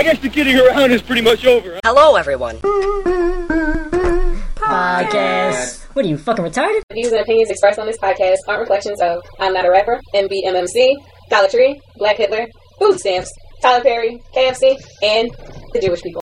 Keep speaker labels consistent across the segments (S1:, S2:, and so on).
S1: I guess the kidding around is pretty much over.
S2: Hello, everyone.
S3: Podcast. What are you fucking retarded?
S4: The views and opinions expressed on this podcast aren't reflections of I'm Not a Rapper, MBMMC, Dollar Tree, Black Hitler, Food Stamps, Tyler Perry, KFC, and the Jewish people.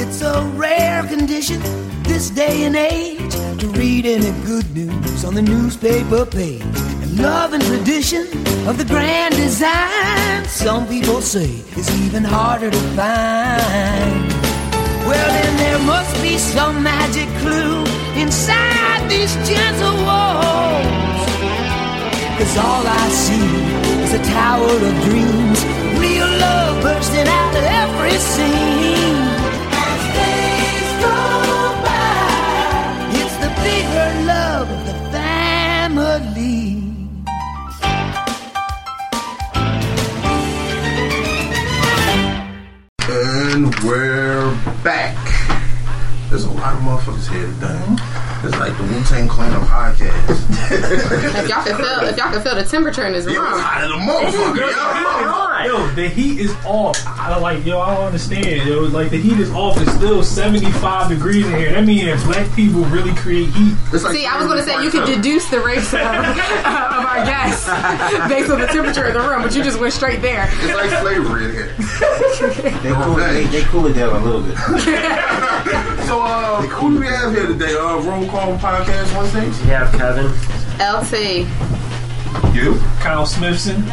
S5: It's a rare condition this day and age to read any good news on the newspaper page. And love and tradition of the grand design, some people say, is even harder to find. Well, then there must be some magic clue inside these gentle walls. Cause all I see is a tower of dreams, real love bursting out of every scene.
S6: Back. There's a lot of motherfuckers here today. It's like the Wu Tang Clan of podcasts.
S4: If y'all can feel, if y'all can feel the temperature in this
S6: It was
S4: room,
S6: hot as a motherfucker, yo.
S7: Yo, the heat is off. I like, yo, I don't understand. Yo, like the heat is off. It's still 75 degrees in here. That means that black people really create heat.
S6: Like
S4: see, I was going to say you could deduce the race of, of our guests based on the temperature of the room, but you just went straight there.
S6: It's like slavery in here.
S8: They cool, they, they cool it down a little bit.
S6: So, uh, who do we have here today? Uh, Roll Call Podcast Wednesdays?
S9: We have Kevin.
S4: LT.
S6: You?
S7: Kyle Smithson.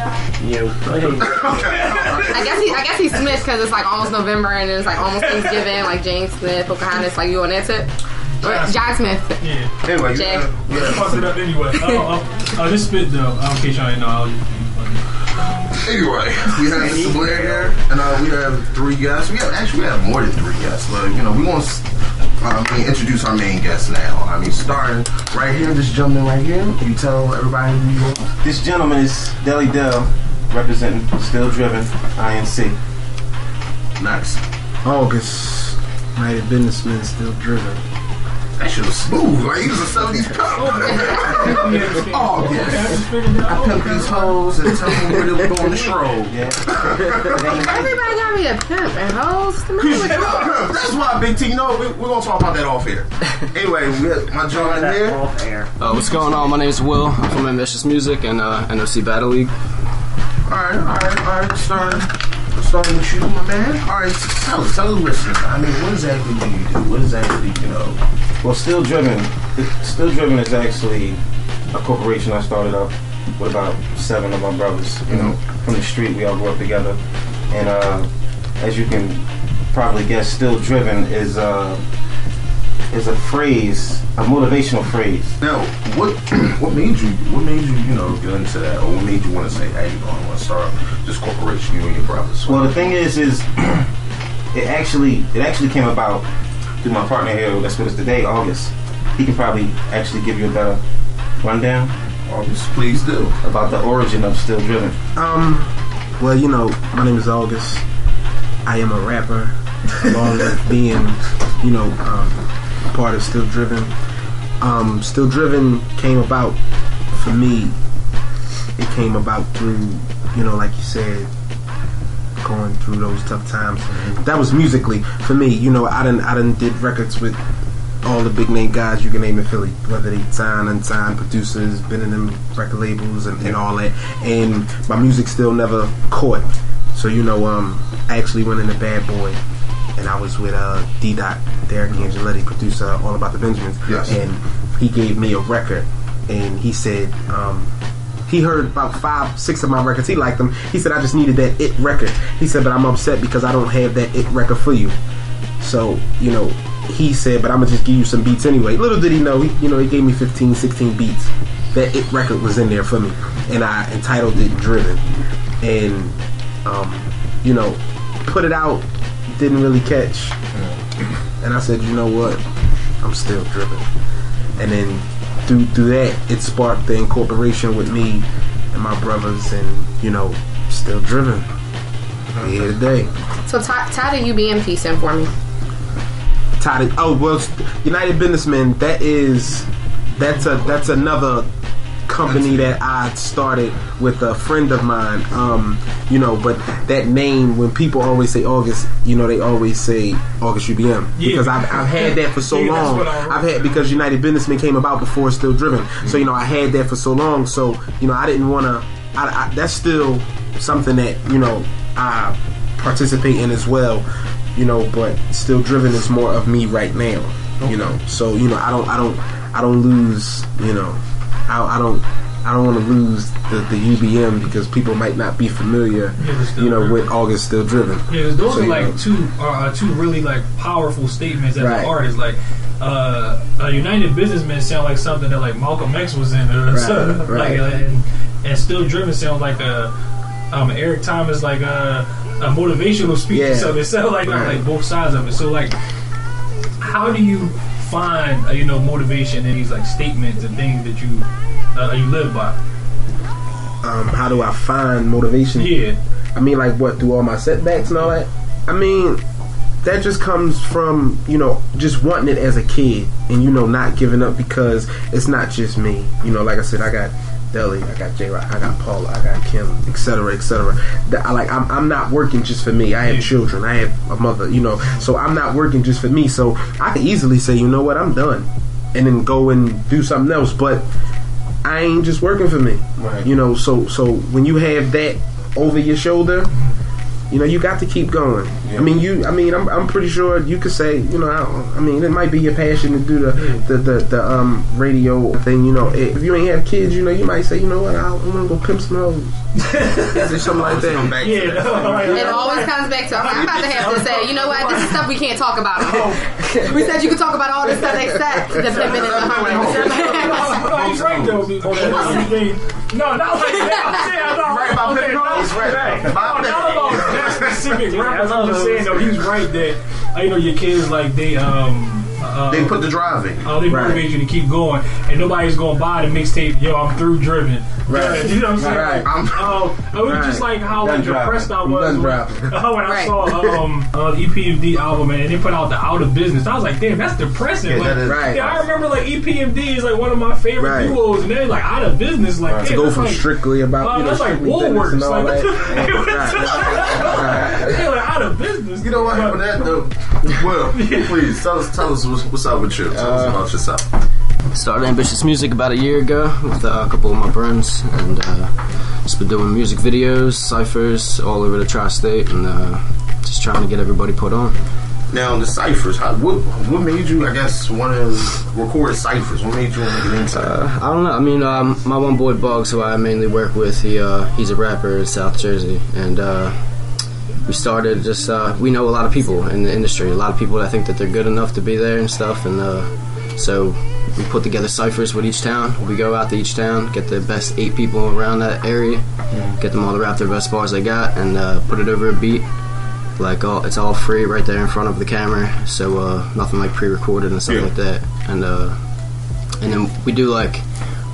S9: You.
S4: I guess he, I guess he's Smith because it's like almost November and it's like almost Thanksgiving, like James Smith, Pocahontas, like you on that tip. Or John Smith.
S7: Yeah.
S6: Anyway, you,
S4: Jay.
S6: uh, yeah.
S7: Fuck it up anyway. Oh, oh, oh, this spit though. Uh, in case y'all didn't know, I was
S6: Anyway, we have Mr. Blair here, and uh, we have three guests. We have actually we have more than three guests, but you know we want to uh, I mean, introduce our main guest now. I mean, starting right here, this gentleman right here. Can you tell everybody who you are?
S8: This gentleman is Delly Del, representing Still Driven INC.
S6: Nice.
S10: August, United Businessmen still driven.
S6: That shit was smooth. Like he was a '70s pimp. oh yes. I pimp these hoes and tell them where they were going to stroll.
S8: Yeah.
S4: Everybody got me a pimp and hoes. The man with the-
S6: That's why, Big T. No, we, we're gonna talk about that off here. Anyway, we have my gentleman here.
S9: Off air.
S11: Uh, what's going on? My name is Will. I'm from Ambitious Music and uh, NOC Battle League.
S6: All right, all right, all right. Starting, starting with you, my man. All right, tell us, tell the listeners. I mean, what exactly do you do? What exactly, you know?
S8: Well, Still Driven, Still Driven is actually a corporation I started up with about seven of my brothers. You know, from the street, we all grew up together. And uh, as you can probably guess, Still Driven is uh, is a phrase, a motivational phrase.
S6: Now, what what made you what made you you know get into that, or what made you want to say, hey, you know, I want to start this corporation, you and your brothers?
S8: Well, the thing is, is it actually it actually came about through my partner here that's with us today, August. He can probably actually give you a better rundown
S6: August, please do.
S8: about the origin of Still Driven.
S10: Um, well, you know, my name is August. I am a rapper, along with being, you know, um, part of Still Driven. Um, Still Driven came about for me. It came about through, you know, like you said, going through those tough times. That was musically for me. You know, I done I done did records with all the big name guys you can name in Philly, whether they sign, unsigned producers, been in them record labels and, and all that. And my music still never caught. So you know, um, I actually went into Bad Boy, and I was with uh, D Dot, Deric Angelettie, producer, all about the Benjamins.
S6: Yes.
S10: And he gave me a record, and he said. Um, he heard about five, six of my records. He liked them. He said, I just needed that it record. He said, but I'm upset because I don't have that it record for you. So, you know, he said, but I'm going to just give you some beats anyway. Little did he know, he, you know, he gave me 15, 16 beats. That it record was in there for me. And I entitled it Driven. And, um, you know, put it out, didn't really catch. And I said, you know what? I'm still driven. And then through through that, it sparked the incorporation with me and my brothers, and you know, still driven. We're here today.
S4: So the UBM piece in for me.
S10: Tied it. Oh well, United Businessmen. That is that's a that's another company that I started with a friend of mine. Um, you know, but that name when people always say August, you know, they always say August UBM
S7: Yeah.
S10: because I've, I've had that for so
S7: Yeah,
S10: long. I've had because United Businessmen came about before Still Driven, so you know I had that for so long. So you know I didn't want to. I, I, that's still something that you know I participate in as well. You know, but Still Driven is more of me right now. You know, so you know I don't I don't I don't lose. You know, I, I don't. I don't want to lose the, the UBM because people might not be familiar,
S7: Yeah,
S10: you know,
S7: driven.
S10: with August Still Driven.
S7: Yeah, those
S10: So,
S7: are like
S10: know.
S7: two uh, two really like powerful statements as
S10: Right.
S7: an artist. Like uh, a United Businessman sound like something that like Malcolm X was in, or
S10: Right,
S7: something.
S10: right.
S7: like, uh, and, and Still Driven sounds like a um, Eric Thomas like a, a motivational speech
S10: Yeah.
S7: or something. It sounds like
S10: Right.
S7: like both sides of it. So like, how do you find uh, you know motivation in these like statements and things that you uh, you live by?
S10: Um, how do I find motivation?
S7: Yeah.
S10: I mean, like what through all my setbacks and all that. I mean, that just comes from you know just wanting it as a kid, and you know not giving up because it's not just me. You know, like I said, I got Delly, I got J Rock, I got Paula, I got Kim, etc., etc. That I like. I'm, I'm not working just for me. I have children. I have a mother. You know, so I'm not working just for me. So I could easily say, you know what, I'm done, and then go and do something else. But I ain't just working for me.
S8: Right.
S10: You know, so so when you have that over your shoulder, you know, you got to keep going. I mean, you. I mean, I'm, I'm pretty sure you could say, you know, I, don't- I mean, it might be your passion to do the the, the, the um radio thing. You know, if you ain't have kids, you know, you might say, you know what, I, I want to go pimp some hoes or something like that.
S7: Yeah,
S6: that.
S7: no, right,
S2: It
S7: right.
S2: always comes back to I'm about to have to say, you know what? This is stuff we can't talk about. We said you could talk about all this stuff except the pimping and the
S7: no,
S2: humming.
S7: he's right though. No, not like that. I'm saying, I'm not
S6: Right about
S7: okay, no,
S6: Hoes, right.
S7: right.
S6: About
S7: No, not
S6: that.
S7: about that specific reference. I'm just saying though, he's right that you know your kids like they um. Uh,
S6: They put the drive in.
S7: Oh, they
S10: Right.
S7: motivate you to keep going, and nobody's gonna buy the mixtape. Yo, I'm through driven.
S10: Right.
S7: You know what I'm saying?
S10: Right.
S6: I'm-
S7: Oh, it was just like how like depressed I was
S10: Done
S7: when,
S10: driving.
S7: uh, when I saw um uh, EPMD album and they put out the Out of Business. I was like, damn, that's depressing.
S6: Yeah,
S7: like,
S6: that is-
S10: Right.
S7: Yeah, I remember like EPMD is like one of my favorite
S10: Right.
S7: duos, and they're like Out of Business. Like
S10: To
S7: damn,
S10: go from
S7: like,
S10: strictly about
S7: Oh,
S10: you know
S7: that's like
S10: strictly business
S7: Woolworths.
S10: and all
S7: Like,
S10: that. Right.
S7: they're like out of business.
S6: You know what happened that though? Well, please tell us tell us what's, what's up with you. Tell us about yourself.
S11: Started Ambitious Music about a year ago with uh, a couple of my friends, and uh, just been doing music videos, ciphers all over the tri-state, and uh, just trying to get everybody put on.
S6: Now the ciphers. How, what what made you? I guess want to record ciphers. What made you want to get into?
S11: Uh, I don't know. I mean, um, my one boy Bugs, who I mainly work with, he uh, he's a rapper in South Jersey, and uh, we started just uh, we know a lot of people in the industry, a lot of people that think that they're good enough to be there and stuff, and uh, so we put together ciphers with each town. We go out to each town, get the best eight people around that area, get them all to rap their best bars they got, and uh, put it over a beat. Like all, it's all free right there in front of the camera, so uh, nothing like pre-recorded and stuff
S6: Yeah.
S11: like that. And uh, and then we do like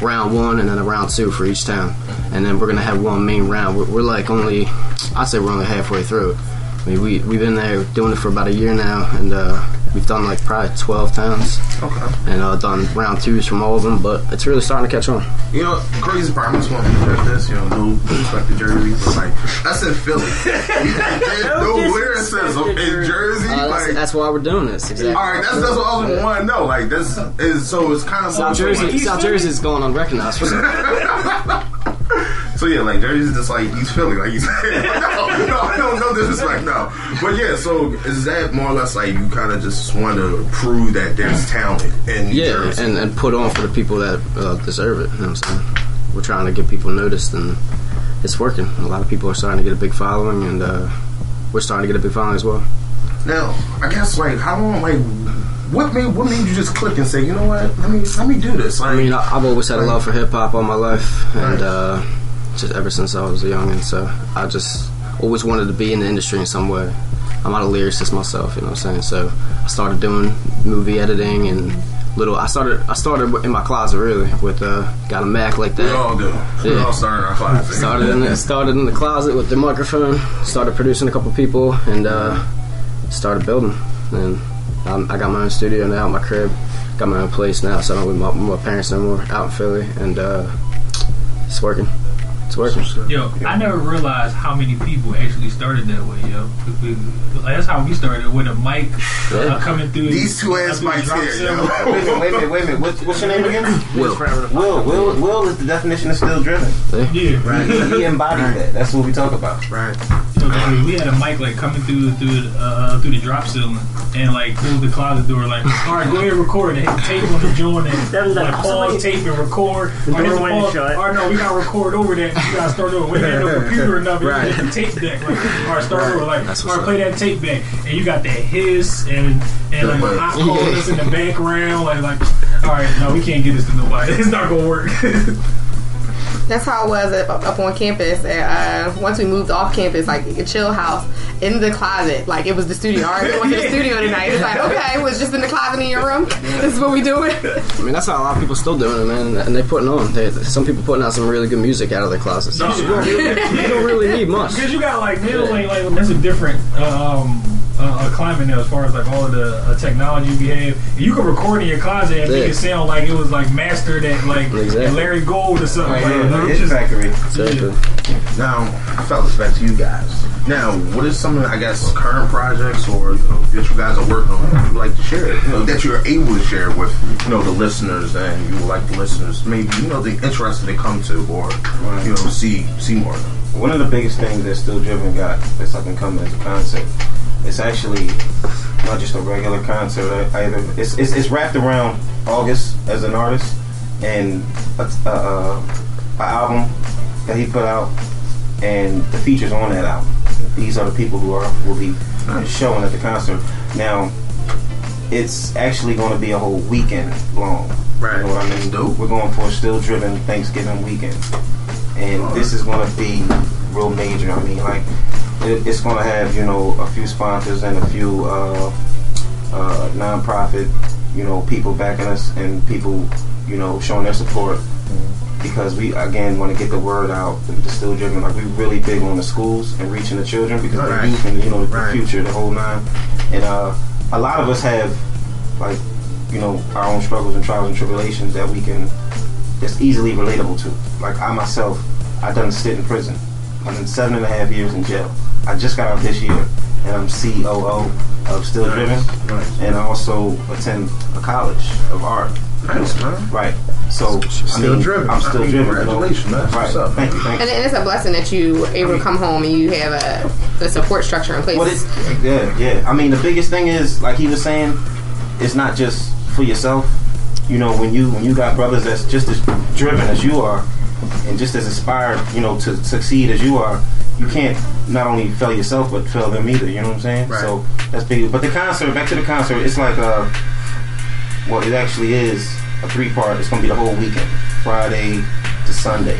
S11: round one and then a round two for each town, and then we're gonna have one main round. We're, we're like only, I'd say we're only halfway through. I mean, we we've been there doing it for about a year now, and uh, we've done like probably twelve towns,
S6: Okay.
S11: and uh, done round twos from all of them. But it's really starting to catch on.
S6: You know, crazy part. I just want to address this. You know, no disrespect to Jersey, but like that's in Philly. There's no lyricism in Jersey.
S11: Uh, that's,
S6: like,
S11: that's why we're doing this. Exactly.
S6: all right, that's that's what I was want to know. Like, this is so it's kind of
S11: South Jersey, South Jersey is going unrecognized for some.
S6: So yeah, like there's just like he's feeling like you said. no, no, no, no disrespect, no. But yeah, so is that more or less like you kind of just want to prove that there's talent New
S11: Yeah, and, and put on for the people that uh, deserve it. You know what I'm saying? We're trying to get people noticed, and it's working. A lot of people are starting to get a big following, and uh, we're starting to get a big following as well.
S6: now, I guess like how long, like what made what made you just click and say, you know what, let me let me do this? Like,
S11: I mean, I, I've always had a love for hip hop all my life, and
S6: Right.
S11: uh, just ever since I was a and So I just always wanted to be in the industry in some way. I'm not a lyricist myself, you know what I'm saying? So I started doing movie editing and little. I started I started in my closet really with uh, got a Mac like that.
S6: we all do. We
S11: Yeah.
S6: all started in our class.
S11: started in the, started in the closet with the microphone. Started producing a couple people and uh, started building. And um, I got my own studio now my crib. Got my own place now, so I don't with my, my parents no more out in Philly, and uh, it's working. It's working.
S7: Yo, I never realized how many people actually started that way, yo. We- that's how we started with a mic uh, coming through.
S6: These two ass
S7: through the
S6: mics here, yo.
S8: Wait a minute, wait a minute, wait a minute. What's, what's your name again?
S10: Will.
S8: Will. Will. Will is the definition of still driven.
S7: Yeah,
S10: Right.
S8: He embodied that. That's what we talk about.
S10: Right.
S7: Yo, like, we had a mic like coming through through uh, through the drop ceiling and like close the closet door. Like, all right, go ahead, and record. And hit the tape on the joint and
S3: That was like,
S7: like pause tape and record.
S3: The
S7: Or hit
S3: door
S7: the
S3: went
S7: pause-
S3: shut.
S7: Or no, we gotta record over that. We gotta start over. We had no computer or nothing.
S10: Right.
S7: Right. The tape deck. Like, right, start over. Like,
S11: That's
S7: all
S11: what's
S7: right, play that tape back. And you got that hiss and and like
S6: Yeah.
S7: hot in the background. Like, like, all right, no, we can't get this to nobody. It's not gonna work.
S2: That's how it was up, up on campus. And, uh, once we moved off campus, like a chill house, in the closet, like it was the studio. All right, we went to the studio tonight. It's like, okay, it was just in the closet in your room. This is what we doing.
S11: I mean, that's how a lot of people still doing it, man. And they putting on. They, some people putting out some really good music out of their closets.
S7: No.
S11: You, don't really, you don't really need much.
S7: Because you got like middle lane, like that's a different um, uh, uh, climate now as far as like all of the uh, technology we have. You can record in your closet and make
S11: Yeah.
S7: it sound like it was like mastered at like
S11: Exactly.
S7: Larry Gold or something.
S8: Right
S7: like
S8: here,
S7: that. It's just-
S8: factory.
S11: Exactly.
S6: Now, fellas, back to you guys. Now, what is some of, I guess, current projects or you know, that you guys are working on that you'd like to share? You know, that you're able to share with, you know, the listeners and you like the listeners, maybe, you know, the interested they come to or, you know, see see more.
S8: One of the biggest things that Still Driven got that's up and coming as a concept. It's actually not just a regular concert uh, either. It's, it's, it's wrapped around August as an artist and a, a album that he put out and the features on that album. These are the people who are will be showing at the concert. Now, it's actually going to be a whole weekend long.
S10: Right.
S8: You know what I mean?
S6: Dope.
S8: We're going for a Still Driven Thanksgiving weekend and this is going to be real major. I mean, like it, it's going to have you know a few sponsors and a few uh, uh, non-profit you know people backing us and people you know showing their support because we again want to get the word out. The still driven, like we really big on the schools and reaching the children because
S10: Right.
S8: the youth and you know the
S10: Right.
S8: future, the whole nine. And uh, a lot of us have like you know our own struggles and trials and tribulations that we can that's easily relatable to. Like I myself, I done sit in prison. I'm in seven and a half years in jail. I just got out this year, and I'm COO of Still Driven,
S6: Nice.
S8: and I also attend a college of art.
S6: Nice, man.
S8: Right. So I
S6: Still
S8: mean,
S6: driven.
S8: I'm still
S6: I mean,
S8: driven. you know.
S6: congratulations, man. That's
S8: Right.
S6: what's up.
S8: Thank you. Thank you.
S2: And, and it's a blessing that you were able to come home and you have a, a support structure in place.
S8: Well, it's, yeah, yeah. I mean, the biggest thing is, like he was saying, it's not just for yourself. You know, when you when you got brothers that's just as driven as you are, and just as inspired, you know, to succeed as you are, you can't not only fail yourself but fail them either. You know what I'm saying?
S10: Right.
S8: So that's big. But the concert, back to the concert, it's like uh, well, it actually is a three part. It's gonna be the whole weekend, Friday to Sunday.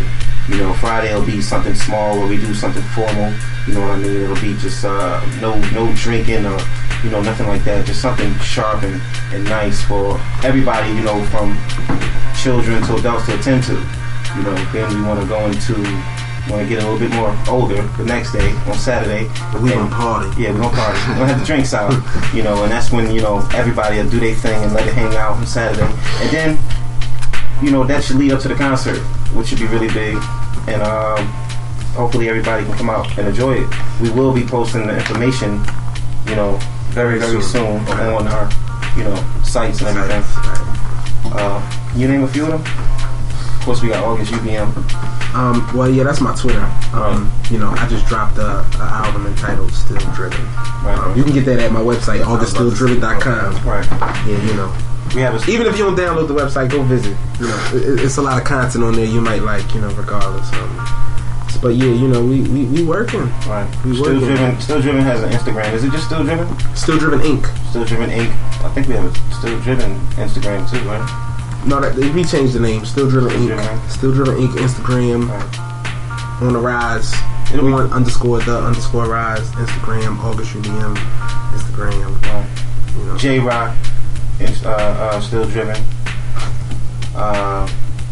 S8: You know, Friday will be something small where we do something formal. You know what I mean? It'll be just uh, no no drinking or you know nothing like that. Just something sharp and, and nice for everybody. You know, from children to adults to attend to. You know, then we want to go into want to get a little bit more older the next day on Saturday.
S10: We
S8: And-
S10: gonna party.
S8: yeah, we're gonna party. We're gonna have the drinks out, you know, and that's when you know everybody will do their thing and let it hang out on Saturday, and then you know that should lead up to the concert, which should be really big, and um, hopefully everybody can come out and enjoy it. We will be posting the information, you know, very very soon on our you know sites and everything. Uh, you name a few of them? Of course, we got August UBM.
S10: Um, well, yeah, that's my Twitter. Um, you know, I just dropped a, a album entitled "Still Driven."
S8: Right.
S10: Um, you can get that at my website, auguststilldriven.com.
S8: Right.
S10: Yeah, you know,
S8: We have a
S10: even if you don't download the website, go visit. You know, it, it's a lot of content on there you might like. You know, regardless. Um, but yeah, you know, we we, we working.
S8: Right.
S10: We
S8: Still
S10: working.
S8: driven. Still driven has an Instagram. Is it just still driven?
S10: Still Driven Inc.
S8: Still driven Inc. I think we have a still driven Instagram too, right?
S10: No, that, we changed the name. Still Driven Inc.
S8: Driven.
S10: Still Driven Inc. Instagram
S8: Right.
S10: on the rise.
S8: It'll be-
S10: underscore the underscore rise Instagram August UBM Instagram.
S8: Right.
S10: You know.
S8: J Rock, is, uh, uh, still driven. Uh,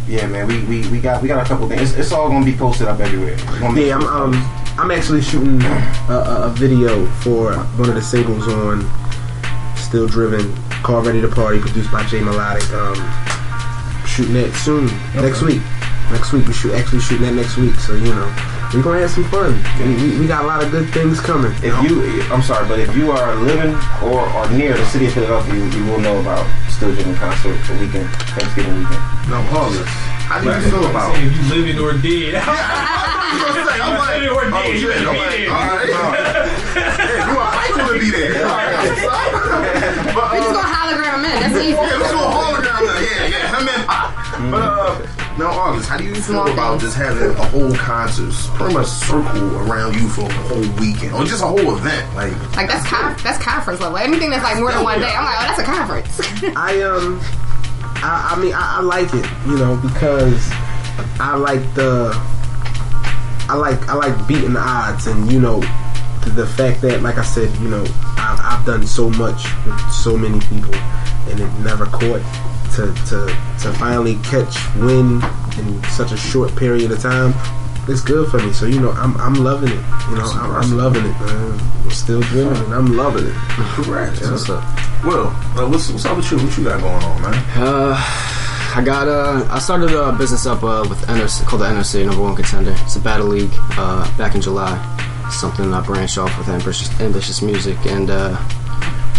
S8: yeah, man, we, we, we got we got a couple things. It's, it's all gonna be posted up everywhere. We're gonna make
S10: Yeah, I'm um I'm actually shooting a, a, a video for one of the singles on Still Driven Call Ready to Party, produced by Jay Melodic. Um, shooting that soon, next week. Next week we shoot actually shooting that next week. So you know we're gonna have some fun. We, we, we got a lot of good things coming.
S8: If you, I'm sorry, but if you are living or are near the city of Philadelphia, you, you will know about Still Driven concert the weekend, Thanksgiving weekend.
S6: No, August. How do you feel about it?
S7: if you living or dead.
S6: I'm like,
S7: Living or
S6: oh
S7: dead, you
S6: shit,
S7: better
S6: I'm
S7: be
S6: like,
S7: there.
S6: all right, all right. Yeah, you are able to be there. All right. But,
S2: We just
S6: uh,
S2: gonna hologram him in. That's easy.
S6: Yeah, let's go hologram now. Yeah, yeah, him and Pop. But uh, now August, how do you feel about just having a whole concert pretty much circle around you for a whole weekend or just a whole event? Like,
S2: Like that's conf- that's conference level. Anything that's like more than one day, I'm like, oh, that's a conference.
S10: I um, I, I mean, I, I like it, you know, because I like the, I like I like beating the odds, and you know, the, the fact that, like I said, you know, I, I've done so much with so many people, and it never caught. To, to, to finally catch win in such a short period of time, it's good for me. So you know, I'm, I'm loving it. You know, I'm, I'm loving it, man. I'm still driven, and I'm loving it.
S6: congrats.
S11: What's up?
S6: Well, uh, what's, what's up with you? What you got going on, man?
S11: Uh, I got uh, I started a business up uh, with NOC called the NOC Number One Contender. It's a battle league. Uh, back in July, something I branched off with ambitious, ambitious music, and uh,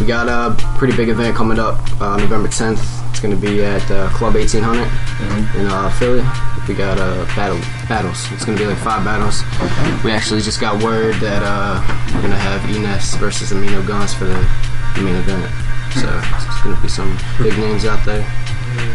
S11: we got a pretty big event coming up uh, November 10th. It's going to be at uh, Club 1800 in uh, Philly. We got uh, battle battles. It's going to be like five battles. We actually just got word that uh, we're going to have Enes versus Amino Guns for the, the main event. So it's going to be some big names out there.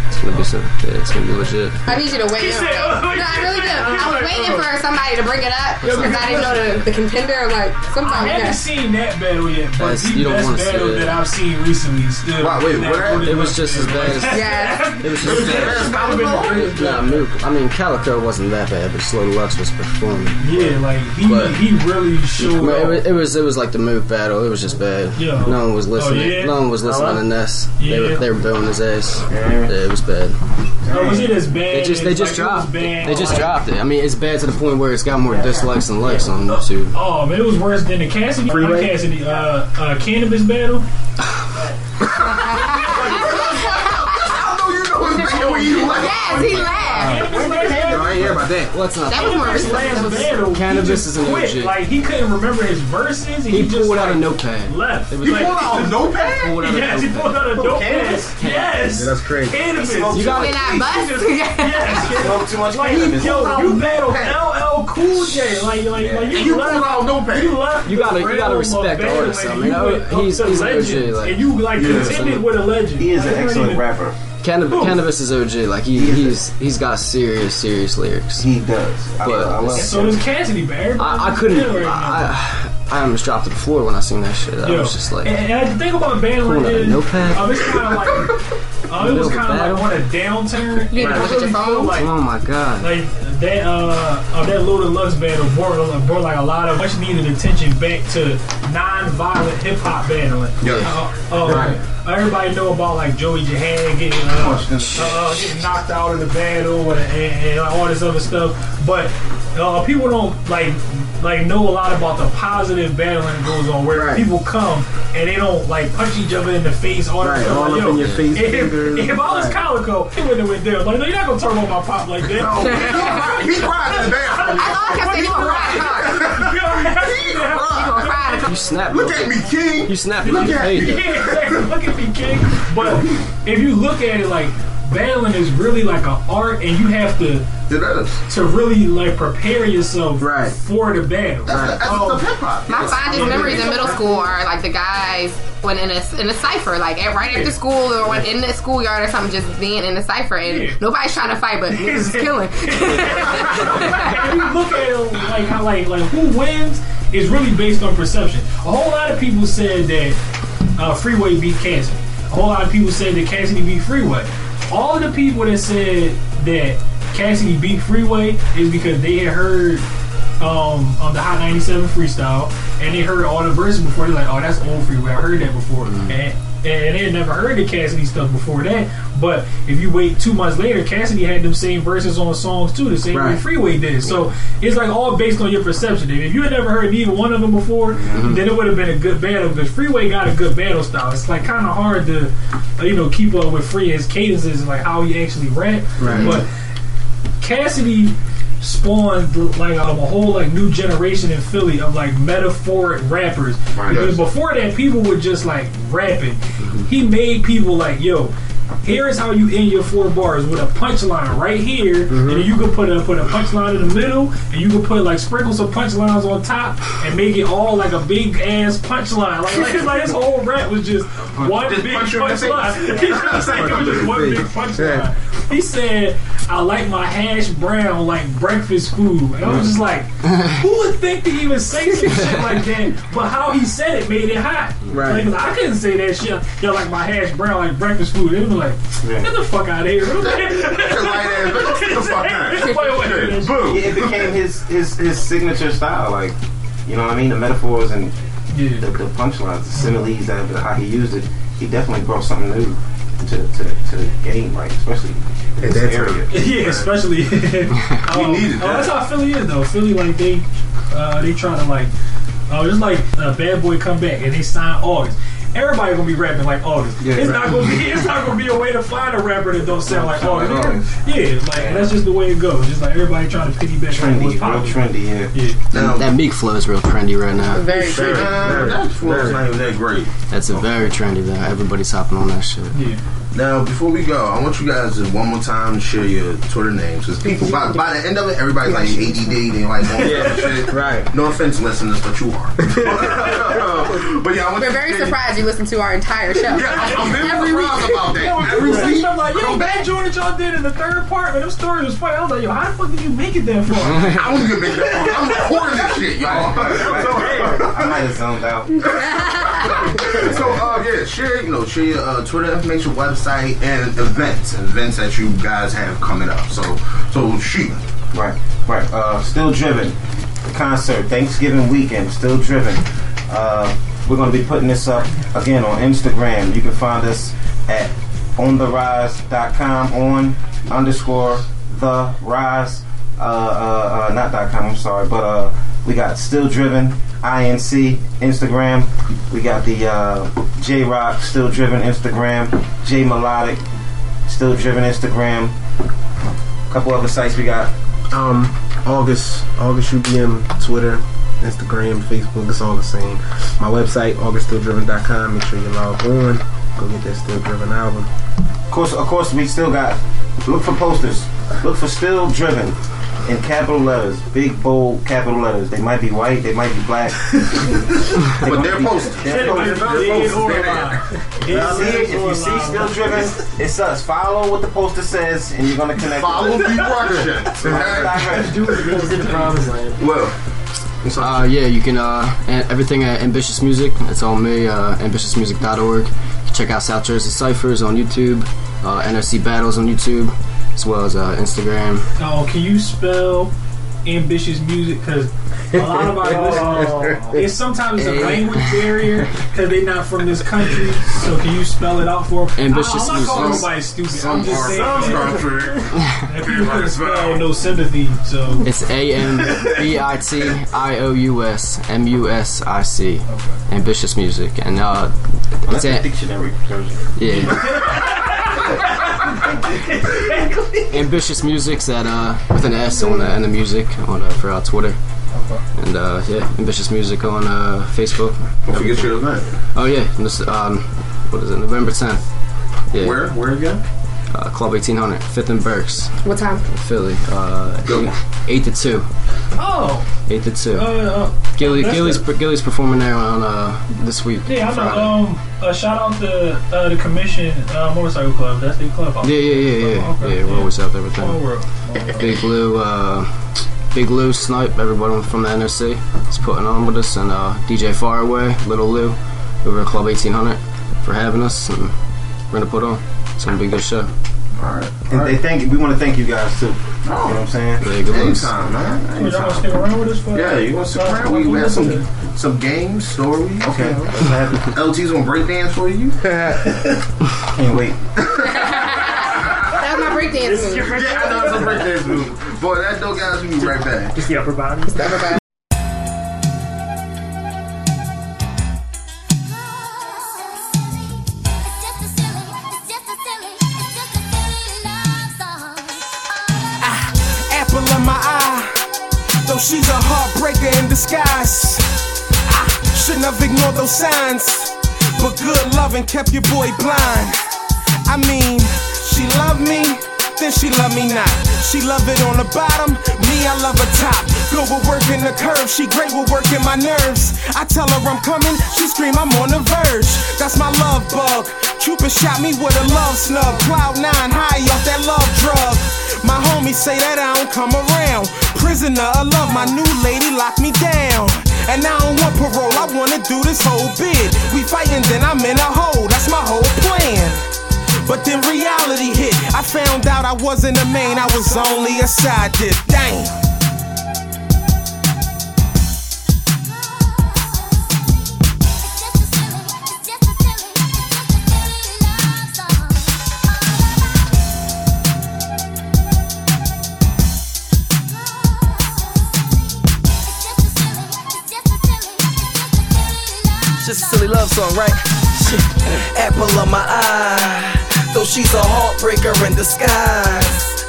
S11: It's going to be some. Yeah, it's going to be legit.
S2: I need you to wait.
S7: He
S2: in.
S7: said, oh,
S2: No,
S7: oh,
S2: I really do. I was waiting for somebody to bring it up because I didn't know the, the contender. Like sometimes I
S7: haven't
S2: yeah.
S7: seen that battle yet, but
S11: That's-
S7: the
S11: you don't
S7: best
S11: wanna see
S7: battle
S11: it.
S7: that I've seen recently is still.
S6: Wow, wait,
S7: that
S6: what
S11: It was just as bad as.
S2: Yeah.
S11: It was just as bad. Nah, Mook. I mean, Calicoe wasn't that bad, but Loaded Lux was performing.
S7: Yeah, like he
S11: But-
S7: he really showed
S11: mean, it, was, it was it was like the Mook battle. It was just bad.
S7: Yeah.
S11: No one was oh, listening.
S7: Oh, yeah?
S11: No one was listening to Ness. They were
S7: Yeah.
S11: they were billing his ass. Yeah, it was bad.
S7: Oh, was it as bad?
S11: They just they just
S7: like, it
S11: dropped.
S7: bad,
S11: They just
S7: like-
S11: dropped it. I mean, it's bad to the point where it's got more dislikes than likes on YouTube.
S7: Oh man, it was worse than the Cassidy.
S10: Freeway?
S7: Not Cassidy. Uh, uh, Canibus battle.
S6: I know you know his name when you like.
S2: Yes, he laughed.
S10: About that.
S11: Let's not.
S2: That was more recent.
S7: Last
S2: That
S7: Canibus
S11: is an
S7: quit.
S11: OG.
S7: Like he couldn't remember his verses.
S11: He
S7: he, just
S11: pulled out a notepad.
S7: Left.
S11: It was
S6: You
S11: like
S6: pulled out a notepad?
S11: pulled out a
S7: Yes, he
S11: notepad.
S7: pulled out a dope Canibus? Yes.
S10: Yeah, that's crazy.
S7: Canibus.
S11: You got
S2: In that bus.
S7: Yes.
S8: Smoke too much
S7: Like
S8: cannabis.
S7: yo, you battled LL Cool J. Like like like you,
S6: You
S7: left.
S6: out a notepad.
S7: You left.
S11: You gotta- you gotta respect
S7: of
S11: the artist. I mean,
S7: You
S11: I- he's-
S7: to
S11: he's an OG, like-
S7: and you like
S8: Yeah,
S7: contended
S8: so-
S7: with a legend.
S8: He is
S7: Like,
S8: an excellent
S7: even-
S8: rapper.
S11: Canibus, Canibus is OG. Like he, he's he's got serious serious lyrics.
S8: He does. I,
S11: But-
S8: I love
S7: So does Cassidy, but everybody
S11: I, I couldn't.
S7: right.
S11: I, I almost dropped to the floor when I seen that shit. I
S7: Yo,
S11: was just like,
S7: and, and the thing about battling
S11: Pulling out a
S7: is,
S11: notepad?
S7: um, it's kind of like, uh, it was
S11: Middle of a
S7: kind of like on a downturn.
S2: You had to
S7: I
S2: look at your
S7: really feel? Like,
S11: oh my god.
S7: like that, uh, uh, that Loaded Lux battle brought, brought like a lot of much needed attention back to non-violent hip hop battling.
S6: Yeah.
S7: Uh, uh, Everybody know about like Joey Jihad getting uh, uh, getting knocked out in the battle and, and, and all this other stuff, but uh, people don't like like know a lot about the positive battling that goes on where
S10: Right.
S7: people come and they don't like punch each other in the face all
S10: Right, all
S7: like,
S10: up
S7: yo,
S10: in your face,
S7: If,
S10: fingers.
S7: if I was
S10: Right.
S7: Calicoe, he wouldn't have went there. Like, no, you're not gonna talk about my pop like that.
S6: He cried in the bathroom.
S2: I kept saying you gonna cry in the car. You gonna cry in the car.
S11: You snap.
S6: Look at me, King.
S11: You snap.
S6: Look at me.
S7: Yeah, exactly. Look at me, King. But if you look at it like battling is really like an art, and you have to
S6: It is.
S7: to really like prepare yourself
S10: Right.
S7: for the battle.
S6: That's the
S7: Um,
S6: essence of hip hop.
S2: My fondest memories in middle school are like the guys when in a in a cipher, like at, right after school or when in the schoolyard or something, just being in the cipher and
S7: Yeah.
S2: nobody's trying to fight, but niggas is killing.
S7: if you look at it like how like like who wins is really based on perception. A whole lot of people said that uh, Freeway beat Cassidy. A whole lot of people said that Cassidy beat Freeway. All of the people that said that Cassidy beat Freeway is because they had heard um, on the Hot 97 freestyle and they heard all the verses before. They're like, oh, that's old Freeway. I heard that before. And and they had never heard the Cassidy stuff before that. But if you wait two months later, Cassidy had them same verses on songs too, the same way Freeway did. So it's like all based on your perception. If you had never heard neither one of them before,
S10: Mm-hmm.
S7: then it would have been a good battle because Freeway got a good battle style. It's like kind of hard to, uh, you know, keep up with Free his cadences and like how he actually rap.
S10: Right.
S7: But Cassidy spawned like um, a whole like new generation in Philly of like metaphoric rappers. Because before that, people were just like rapping. He made people like, yo. Here is how you end your four bars with a punchline right here, and then you can put a put a punchline in the middle, and you can put like sprinkles of punchlines on top, and make it all like a big ass punchline. Like, like, like his whole rap was just one big
S6: punch you in the face.
S7: punchline. He just said it was just one big punchline. He said, "I like my hash brown like breakfast food." And I was just like, "Who would think to even say some shit like that?" But how he said it made it hot.
S10: Right.
S7: Like, I couldn't say that shit. Yo, like my hash brown like breakfast food. They were like, "Get the fuck out of here!"
S6: Get the fuck out. Boom.
S8: Yeah, it became his his his signature style. Like, you know what I mean? The metaphors and
S7: Yeah.
S8: the, the punchlines, the similes, that how he used it. He definitely brought something new to to, to the game, like especially in this
S10: that
S8: area.
S7: Yeah, especially. um,
S6: needed
S7: oh, that's how Philly is though. Philly like they, uh, they try to like, oh, just like a Bad Boy come back and they sign August. Everybody gonna be rapping like August.
S10: Yeah,
S7: it's
S10: right.
S7: not gonna be. It's not gonna be a way to find a rapper that don't sound like
S6: Sound like
S7: August. Yeah, like that's just the way it goes. Just like everybody trying to piggyback on
S8: Trendy,
S7: what's
S8: real
S7: popular.
S8: trendy. Yeah.
S7: Yeah.
S6: Now,
S11: That Meek flow is real trendy right now.
S2: Very
S10: Very,
S2: true.
S10: very.
S6: that flow's not even that great.
S11: That's a very trendy though. Everybody's hopping on that shit.
S7: Yeah.
S6: Now, before we go, I want you guys to one more time to share your Twitter names because people by, by the end of it, everybody's like ADD, they like all
S10: Yeah.
S6: that shit.
S10: Right.
S6: No offense, listeners, but you are. but yeah, I want
S2: We're
S6: you
S2: very
S6: to
S2: surprised you listened to our entire show.
S6: Yeah, I'm, I'm very
S2: Every
S6: surprised
S2: week.
S6: about that.
S7: Yo,
S6: Every
S7: people say
S6: week,
S7: stuff like, yo,
S6: come
S7: that
S6: back.
S7: joint that y'all did in the third part, man, them stories was funny. I was like, yo, how the fuck did you make it that far?
S6: I don't even make that far. I'm recording this shit, y'all.
S8: I might have zoned out.
S6: So, uh, yeah, share, you know, share your uh, Twitter information, website, and events, events that you guys have coming up. So, so she,
S8: Right, right. Uh, still driven. The concert Thanksgiving weekend. Still driven. Uh, we're gonna be putting this up again on Instagram. You can find us at ontherise.com on underscore the rise. Uh, uh, uh, not dot com. I'm sorry, but uh, we got still driven. INC Instagram. We got the uh, J Rock Still Driven Instagram. J Melodic Still Driven Instagram. A couple other sites we got.
S10: Um, August, August UBM, Twitter, Instagram, Facebook, it's all the same. My website, auguststilldriven.com. Make sure you log on. Go get that Still Driven album.
S8: Of course, of course, we still got. Look for posters. Look for still driven in capital letters, big bold capital letters. They might be white, they might be black.
S6: but they're posted.
S8: They're posted. They're posted. See it, if you see still driven, it's us. Follow what the poster says, and you're gonna connect.
S6: Follow
S8: with it.
S6: directions.
S8: Direct.
S6: Well,
S11: Uh, yeah, you can uh, everything at Ambitious Music. It's all me. Uh, can check out South Jersey Ciphers on YouTube. Uh, Battles on YouTube, as well as uh, Instagram.
S7: Oh, can you spell ambitious music? Because a lot of our listeners, it's sometimes a language barrier because they're not from this country. So can you spell it out for them?
S11: Ambitious
S7: I'm not calling
S11: music.
S7: nobody stupid.
S6: some
S7: I'm just saying
S6: some
S7: that,
S6: country.
S7: that people couldn't spell no sympathy. So
S11: It's A M B I T I O U S M U S I C. Ambitious Music, and uh,
S8: That's
S11: it's
S8: a
S11: a,
S8: dictionary.
S11: yeah. Ambitious Music's at uh with an S on the end of music on uh, for our Twitter. And uh, yeah, Ambitious Music on uh, Facebook.
S6: Don't forget your event.
S11: Oh yeah, this, um, what is it? November 10th. Yeah.
S6: Where? Where again?
S11: Uh, Club 1800, Fifth and Berks,
S2: What time?
S11: Philly. Uh,
S6: Go.
S11: eight to two.
S7: oh,
S11: Eight to two.
S7: uh, uh,
S11: Gilly, Gilly's
S7: good.
S11: Gilly's performing there on uh this week.
S7: yeah, I know.
S11: Friday.
S7: Um, uh, shout out to uh, the Commission uh, Motorcycle Club. That's the club.
S11: yeah, yeah, yeah, yeah.
S7: Okay,
S11: Yeah, we're always out there with
S7: Small
S11: them.
S7: world. Small world.
S11: Big Blue. uh, Big Lou, Snipe, everybody from the NRC is putting on with us, and uh, DJ Faraway, Little Lou, over at Club 1800 for having us, and we're gonna put on. It's gonna be a good show.
S6: All right.
S8: And they thank we want to thank you guys too. You know what I'm saying?
S6: Anytime, man.
S7: Y'all gonna stick around with us for
S6: Yeah, you want to sit around? We, we have some some games, stories.
S8: Okay.
S6: You know. LT's gonna break dance for you.
S8: Can't wait.
S2: That was my breakdance move.
S6: yeah, I know it's a break dance move. Boy, that dope guys. We be right back.
S7: Just the upper body.
S2: Everybody.
S12: Ah, apple of my eye. Though she's a heartbreaker in disguise. I shouldn't have ignored those signs. But good loving kept your boy blind. I mean, she loved me, then she love me not. She love it on the bottom, me I love her top. Good with working the curve, she great with working my nerves. I tell her I'm coming, she scream I'm on the verge. That's my love bug. Cupid shot me with a love snub. Cloud nine high off that love drug. My homies say that I don't come around. Prisoner of love, my new lady locked me down. And I don't want parole, I wanna do this whole bid. We fighting, then I'm in a hole, that's my whole plan. But then reality hit. I found out I wasn't a main, I was only a side dick. Dang.
S9: Just a silly love song, right? Shit. Apple of my eye, though she's a heartbreaker in disguise.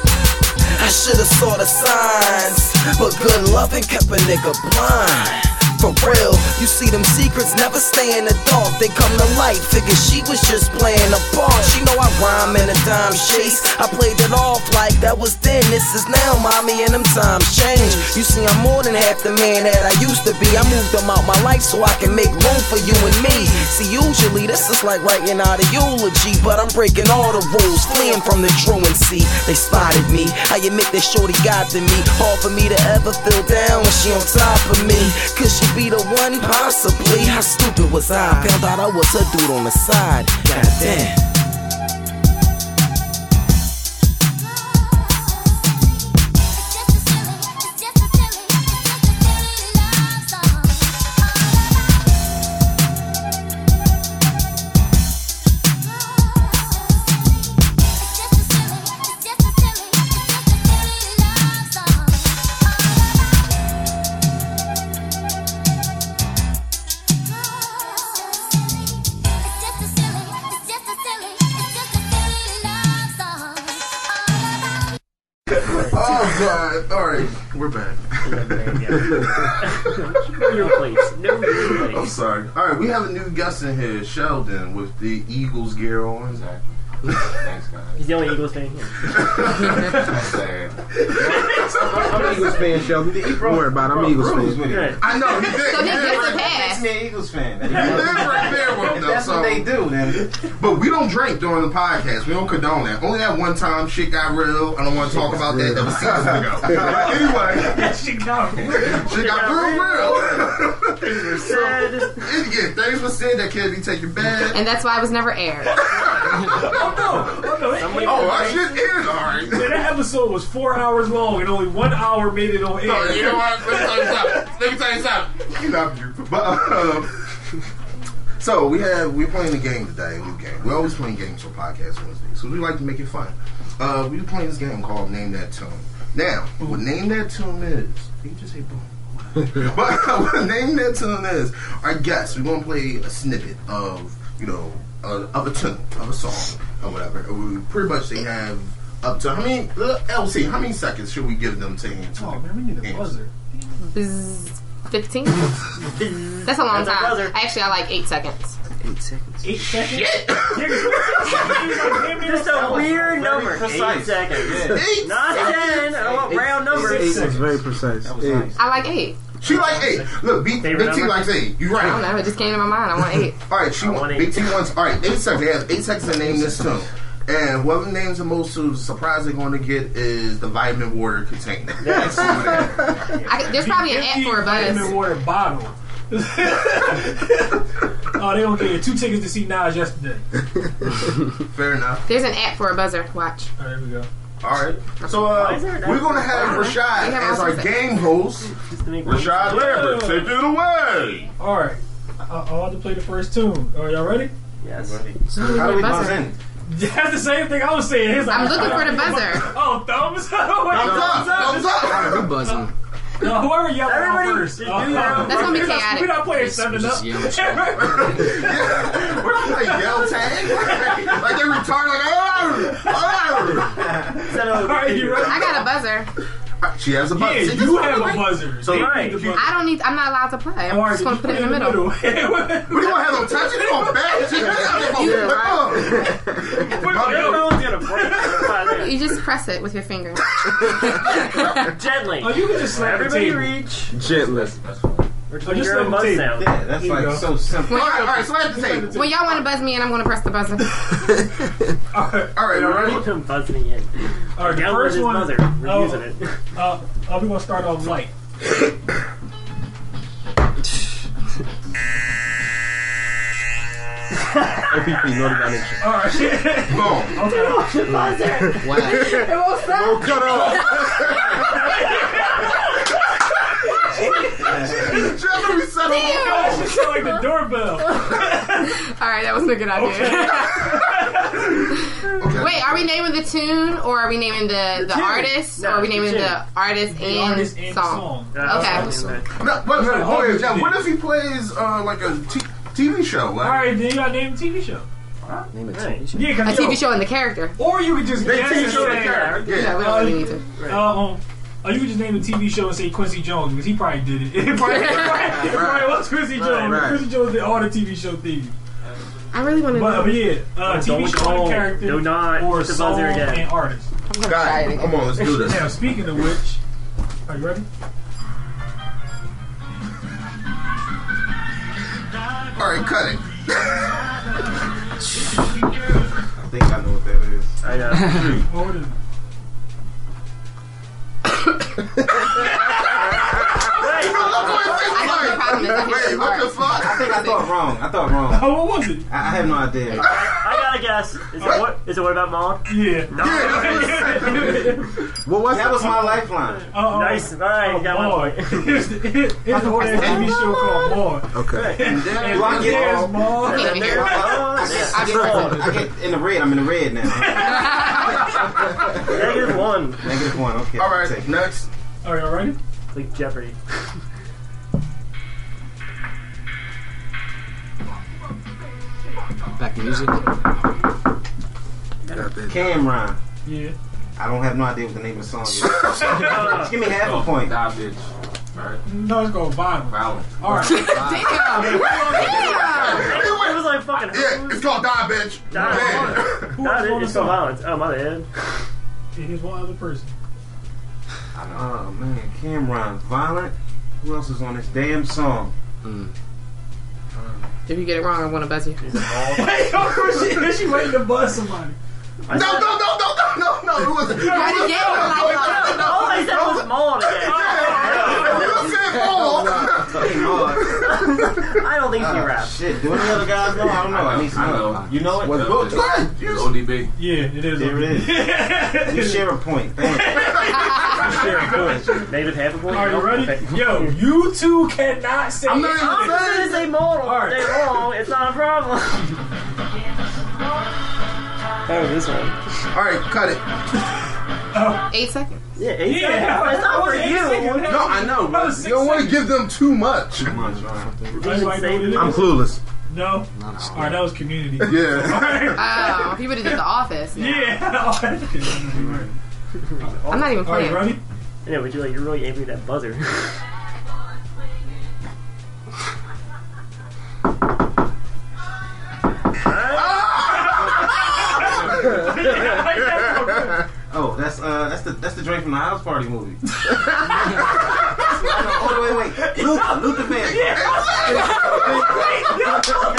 S9: I should've saw the signs, but good loving kept a nigga blind. For real, you see them secrets never stay in the dark. They come to light. Figure she was just playing a part. She know I rhyme in a dime chase. I played it off like that was then. This is now, mommy, and them times change. You see, I'm more than half the man that I used to be. I moved them out my life so I can make room for you and me. See, usually this is like writing out a eulogy, but I'm breaking all the rules, fleeing from the truancy. They spotted me. I admit that shorty got to me. Hard for me to ever feel down when she on top of me. Could she be the one? Possibly. How stupid was I? Found out I was her dude on the side. Goddamn.
S6: Sorry. All right, we have a new guest in here, Sheldon, with the Eagles gear on. Exactly.
S13: Thanks, guys.
S7: He's the only Eagles fan here.
S13: That's sad.
S10: I'm an Eagles fan, Sheldon. Don't worry about it. I'm an Eagles fan.
S7: Good.
S6: I know he did.
S2: So he
S6: he did
S2: gets
S6: right,
S2: a pass.
S8: Makes me an Eagles fan.
S6: he did right there with them.
S8: that's
S6: So,
S8: what they do, then
S6: but we don't drink during the podcast. We don't condone that. Only that one time shit got real. I don't want to talk about that. That was seasons ago. anyway,
S7: She got
S6: shit got real, real.
S7: Said.
S6: Again, things were said that can't be taken back.
S2: And that's why it was never aired.
S7: Oh no! Oh no! It ain't
S6: Oh. I should end. All right.
S7: Man, that episode was four hours long and only one hour made it on air.
S6: No, you know what? Let me tell you something. Let me tell you something. He love you. But, uh, so we have we're playing the game today, a new game. We're always playing games for Podcast Wednesday, so we like to make it fun. Uh, we're playing this game called Name That Tune. Now, what Name That Tune is, you just say boom. but what Name That Tune is, our guests, we're gonna play a snippet of, you know, uh, of a tune, of a song, or whatever. We pretty much they have up to how many? Uh, LC, how many seconds should we give them to answer?
S7: Oh man, we need a buzzer.
S2: Bzz, 15? That's a long
S7: That's
S2: time.
S7: buzzer.
S2: Actually, I like 8 seconds.
S10: Eight seconds.
S7: Eight seconds. Just
S13: a weird number.
S8: precise.
S13: Eight seconds.
S6: Eight
S13: Not ten. I want round numbers.
S10: Eight was very precise.
S8: that was
S10: Eight.
S8: nice.
S2: I like 8.
S6: She like eight. Look, Big,
S7: Favorite
S6: Big T
S7: number?
S6: likes eight. You right.
S2: I don't know. It just came to my mind. I want 8.
S6: All right, she
S7: I
S6: want,
S7: want
S6: Big. T wants. All right, eight seconds. They have eight seconds to name this tune. And whoever names the most to surprise they're going to get is the vitamin water container. Yes.
S2: I, there's probably an app for a buzz.
S7: vitamin water bottle. Oh, they don't care. Two tickets to see Nas yesterday.
S6: Fair enough.
S2: There's an app for a buzzer. Watch.
S7: All right, there we go.
S6: All right. So uh,
S2: is there an
S6: we're gonna have
S2: They
S6: Rashad
S2: have
S6: as our game host. Rashad Lambert, take it away.
S7: All right. I, I want to play the first tune. Are y'all ready?
S13: Yes.
S2: How do we buzz in?
S7: That's the same thing I was saying. He's
S2: I'm looking for the buzzer.
S7: Oh, thumbs up.
S6: Thumbs up, thumbs up.
S11: Who buzzing?
S7: No, whoever yelled out
S13: Everybody
S7: first.
S13: just
S7: Uh,
S13: do
S7: uh,
S2: That's gonna be
S7: we're not-
S2: chaotic.
S7: We're not playing seven
S11: just
S7: up.
S11: yell
S6: We're not playing yell tag. like they retarded. Like oh,
S7: All right, you ready?
S2: I got a buzzer.
S6: She has a
S7: Yeah,
S6: buzzer. See,
S7: you have
S6: a
S7: a
S6: I like.
S7: buzzer.
S6: So-
S7: They
S6: Right.
S7: buzzer.
S2: I don't need. I'm not allowed to play. I'm
S7: All right,
S2: just gonna put it in the middle.
S6: We don't have no touch it? You gonna bash it?
S2: Yeah,
S13: Everyone's gonna break.
S2: You just press it with your finger.
S13: Gently.
S7: Oh, you can just slap
S13: Everybody
S7: the table.
S13: reach.
S10: Gently.
S13: Or
S7: Oh,
S13: just
S7: just
S13: your own
S7: slap the
S13: buzz
S7: table.
S13: sound.
S8: Yeah, that's like
S7: go.
S8: so simple.
S6: All right, all right. Slap the table.
S2: When y'all want to buzz me in, I'm gonna press the buzzer.
S7: All right,
S6: All right, you ready?
S13: I'm buzzing in.
S7: all right. The first one.
S13: buzzer. We're
S7: oh,
S13: using it.
S7: Uh, uh, we're gonna start off light.
S10: OPP, Naughty by Nature.
S7: All right.
S6: Boom.
S7: okay.
S11: Wow.
S6: Oh, cut off. Jeremy said
S7: Oh, she sound like the doorbell.
S2: All right, that wasn't a good idea. Wait, are we naming the tune or are we naming the, the,
S13: tune.
S2: artist
S13: No,
S2: or are we naming
S13: tune.
S2: the artist
S7: The
S2: and
S7: artist and
S2: song?
S7: song.
S2: Okay.
S6: No, but, but
S7: Oh,
S6: wait,
S7: you
S6: now, what if he plays uh, like a t- TV show? Like,
S7: All right, then you gotta name a TV show.
S11: Name a
S13: Right.
S11: TV show.
S7: Yeah,
S2: A TV
S7: yo,
S2: show and the character.
S7: Or you could just
S6: They
S7: guess
S6: TV
S7: and
S6: the character.
S2: Yeah,
S6: Yeah.
S2: we don't really need to.
S7: Uh, um, or you could just name a TV show and say Quincy Jones because he probably did it. It probably, it probably, it probably was Quincy Jones.
S10: right.
S7: Quincy Jones did all the TV show theme.
S2: I really want to
S7: But,
S2: know.
S7: but yeah, uh,
S13: Don't
S7: TV show
S13: call-
S7: and character
S13: do not
S7: or
S13: hit the
S7: song
S13: buzzer again.
S7: and artist.
S2: I'm gonna try it again.
S6: come on, let's do this.
S7: Now, speaking of which, are you ready?
S6: All right, cut it.
S8: I think I know what that is.
S13: I know.
S7: What is it?
S6: Wait, what the fuck?
S8: I think I thought wrong. I thought wrong.
S7: Oh, what was it?
S8: I, I have no idea.
S13: I got a guess. Is it what? Is it what about Maude?
S7: Yeah.
S10: What was
S8: That was my lifeline.
S7: Uh,
S13: Nice. All right, you got one
S7: Maude.
S13: point.
S7: Here's the here's the TV show called Maude.
S10: Okay.
S7: And
S8: Do I
S7: and
S8: get-
S7: there's
S2: I can't even hear it.
S8: I
S2: I
S8: get,
S2: press
S8: I get in the red. I'm in the red now.
S13: Negative one.
S8: Negative one. Okay.
S6: All right,
S8: Take
S6: next.
S7: Are you ready?
S13: It's like Jeopardy.
S11: Back to music.
S8: Cam'ron.
S7: Yeah.
S8: I don't have no idea what the name of the song is. Just give me half a point.
S14: Nah, bitch. Right?
S7: No, it's called Vinyl.
S14: Violent.
S7: All right.
S2: Damn. Damn.
S13: It was like fucking.
S6: Yeah, it's called Die Bitch.
S13: Die,
S6: Yeah.
S7: Who
S13: Nah,
S7: was
S13: it's called violence. Oh, my bad.
S7: Here's one other person.
S8: Oh man, Cam'ron. Violent. Who else is on this damn song? Hmm.
S2: Uh, if you get it wrong, I want to buzz you.
S7: Hey, of course she, she waiting to buzz somebody.
S6: No, no, no, no, no, no, no. It wasn't.
S2: You already gave it like
S13: All I said was Maude again.
S6: You said Paul.
S13: I don't think she uh,
S8: Oh,
S13: raps.
S8: shit. Do any other guys know? I don't know. I need some
S14: I
S8: help.
S14: know.
S8: You know it?
S6: Go ahead.
S14: It's
S6: Use-
S14: ODB.
S7: Yeah, it is.
S8: There it is. You share a point. Thank you.
S13: Share a point. Negative half a point.
S7: Are you ready?
S13: Okay.
S7: Yo, you two cannot say
S6: I'm not
S7: it.
S6: even
S13: I'm gonna say Maude all
S7: Alright.
S13: day long. It's not a problem. Oh, this one.
S6: All right, cut it.
S2: eight seconds.
S13: Yeah, eight
S7: Yeah,
S13: seconds. It's not for you.
S7: seconds.
S6: No, I know, but you don't want to give them too much.
S8: Come on, Sean.
S7: I know what it is.
S10: I'm clueless.
S7: No. All right, that was community.
S6: Yeah.
S2: Oh, he would have did the office. now.
S7: Yeah.
S2: I'm not even
S7: Are you
S2: playing.
S7: ready?
S13: Yeah, but you're like you're really aiming at that buzzer. Ah!
S8: Oh, that's uh, that's the that's the drink from the house party movie. oh wait, wait, wait. Luther, Luther Vandross.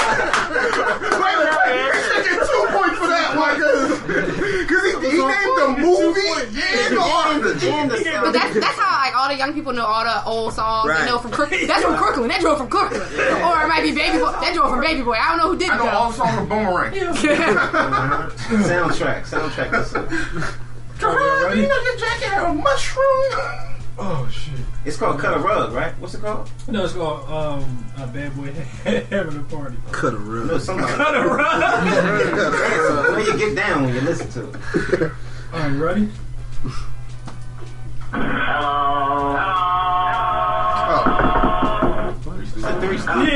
S6: Wait, wait, wait. He should get two points for that one. Because he, he named the movie and the artist.
S8: And the
S2: But that's that's how like all the young people know all the old songs.
S10: Right.
S2: They know from Crook. That's from Crooklyn. That drove from Crooklyn. Or it might be Baby Boy. That drove from Baby Boy. I don't know who did
S6: I know
S2: though.
S6: all songs from Boomerang. Uh-huh.
S8: soundtrack, soundtrack. Listen.
S6: Jerome, you know your jacket had a mushroom.
S7: Oh shit.
S8: It's called Cut a Rug, right? What's it called?
S7: No, it's called um, a bad boy having a party.
S10: Cut a rug.
S8: No, somebody.
S7: Cut a rug.
S8: Where you get down when you listen to it.
S7: All right, ready?
S8: Three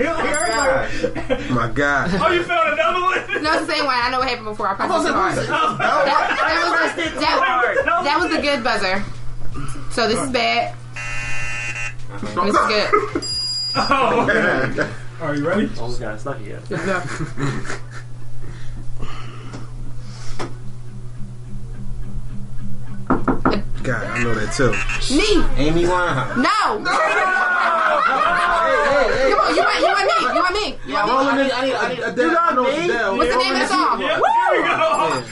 S7: Yeah.
S10: My God.
S7: oh, you found another one?
S2: No, it's the same one. I know what happened before. I pressed too hard.
S6: That-
S2: That, that was
S13: pressed
S2: the,
S13: it
S2: that, that was the good buzzer. So this is bad. This is good.
S7: Oh, okay. Are you ready?
S13: Almost got stuck again.
S10: God, I know that too.
S2: Me.
S8: Amy Winehouse.
S2: No. Come on, you want, you want me. You want me. You want me.
S10: I need, I need, I need, Adele. I know it's Adele.
S2: What's the name of the song?
S7: Yeah, here we go.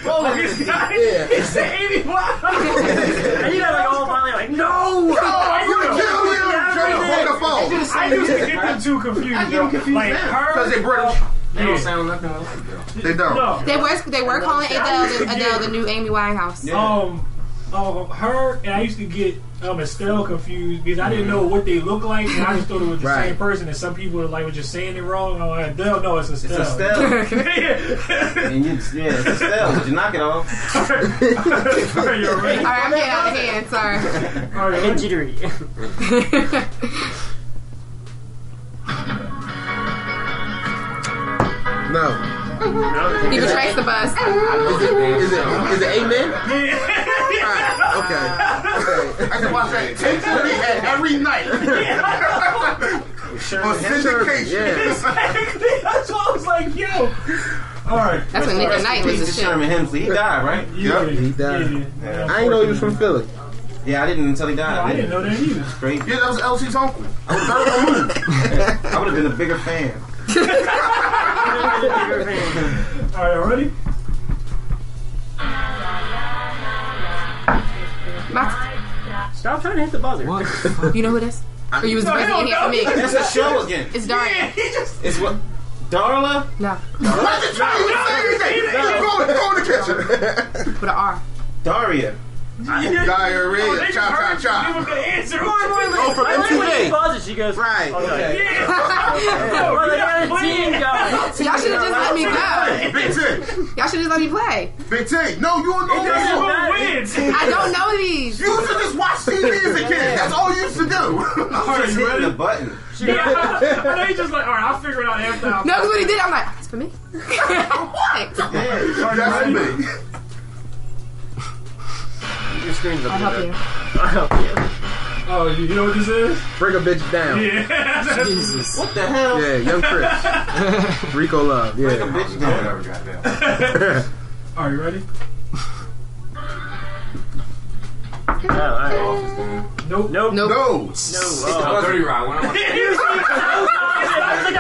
S7: Oh, he's got it. He said 80
S13: And you got like all finally like, no!
S6: Oh, you kill him. Jerry, hold the phone.
S7: I used to get them too confused.
S8: I get them confused
S7: like
S8: now.
S7: her.
S6: Because they British.
S8: They don't sound nothing like Adele.
S6: They don't.
S7: No.
S2: They were they were calling Adele the, Adele the new Amy Winehouse.
S7: Um, uh, her and I used to get um Estelle confused because I didn't know what they look like, and I just thought it was the
S10: Right.
S7: same person. And some people were like were just saying it wrong. I'm like, Adele, no, it's
S8: It's
S7: Estelle.
S8: Estelle. and you, yeah, it's Estelle. Did you knock it off?
S7: You're ready.
S2: All right, I'm getting out of hand. Sorry.
S7: All right,
S13: And
S7: ready?
S13: jittery.
S10: No.
S2: he betrays the bus.
S10: Is it, is it, is it Amen? Alright, okay. okay.
S6: I can watch that 10 every night. On syndication.
S10: Yeah.
S7: That's why I was like, yo. All right.
S2: That's when Nick at Nite was shit.
S8: Sherman Hemsley. He died, right?
S7: Yeah,
S10: He died.
S7: yeah.
S10: I ain't know he was from Philly.
S8: Yeah, I didn't until he died.
S7: I didn't know that either.
S8: Great.
S6: Yeah, that was Elsie's uncle. I
S8: would have been a bigger fan.
S7: All right, ready?
S2: My,
S13: Stop trying to hit the buzzer. What?
S2: you know who it is? Or you was
S7: No,
S2: busy
S7: hell
S2: in here for me?
S8: It's a show again.
S2: It's Daria.
S7: He just.
S8: It's what? Darla?
S2: No,
S6: What you trying to say? Go, go in the kitchen.
S2: with an R.
S8: Daria.
S6: Diarrhea. Chop, chop,
S7: Give
S6: chop.
S7: him the answer.
S10: Oh, from
S13: I like when she
S10: MTV.
S13: buzzes, she goes,
S10: Right.
S13: Oh, okay.
S7: Yeah.
S13: Well, they got a team going.
S2: So y'all should have just let me go.
S6: Big T.
S2: Y'all should just let me play.
S6: Big T. No, you don't know
S7: That's who wins.
S2: I don't know these.
S6: You used to just watch TV as a kid. That's all you used to do.
S7: All right,
S8: Just
S7: you
S8: hitting the button.
S7: Yeah. I know you just like, all right, I'll figure it out after. I'm
S2: No, because when he did, I'm like, it's for me. what?
S8: Yeah.
S6: That's for me.
S13: Your screen's up
S2: I'll help you.
S13: I'll help you.
S7: Oh, you know what this is?
S10: Bring a bitch down.
S7: Yeah.
S13: Jesus.
S8: What the hell?
S10: Yeah, young Chris. Rico Love. Yeah.
S8: Break a
S10: Yeah.
S8: bitch down.
S7: Are you ready?
S13: No, all right.
S7: Nope.
S13: Nope.
S2: Nope.
S6: No.
S13: No. No. Oh.
S8: Dirty Rod. When I'm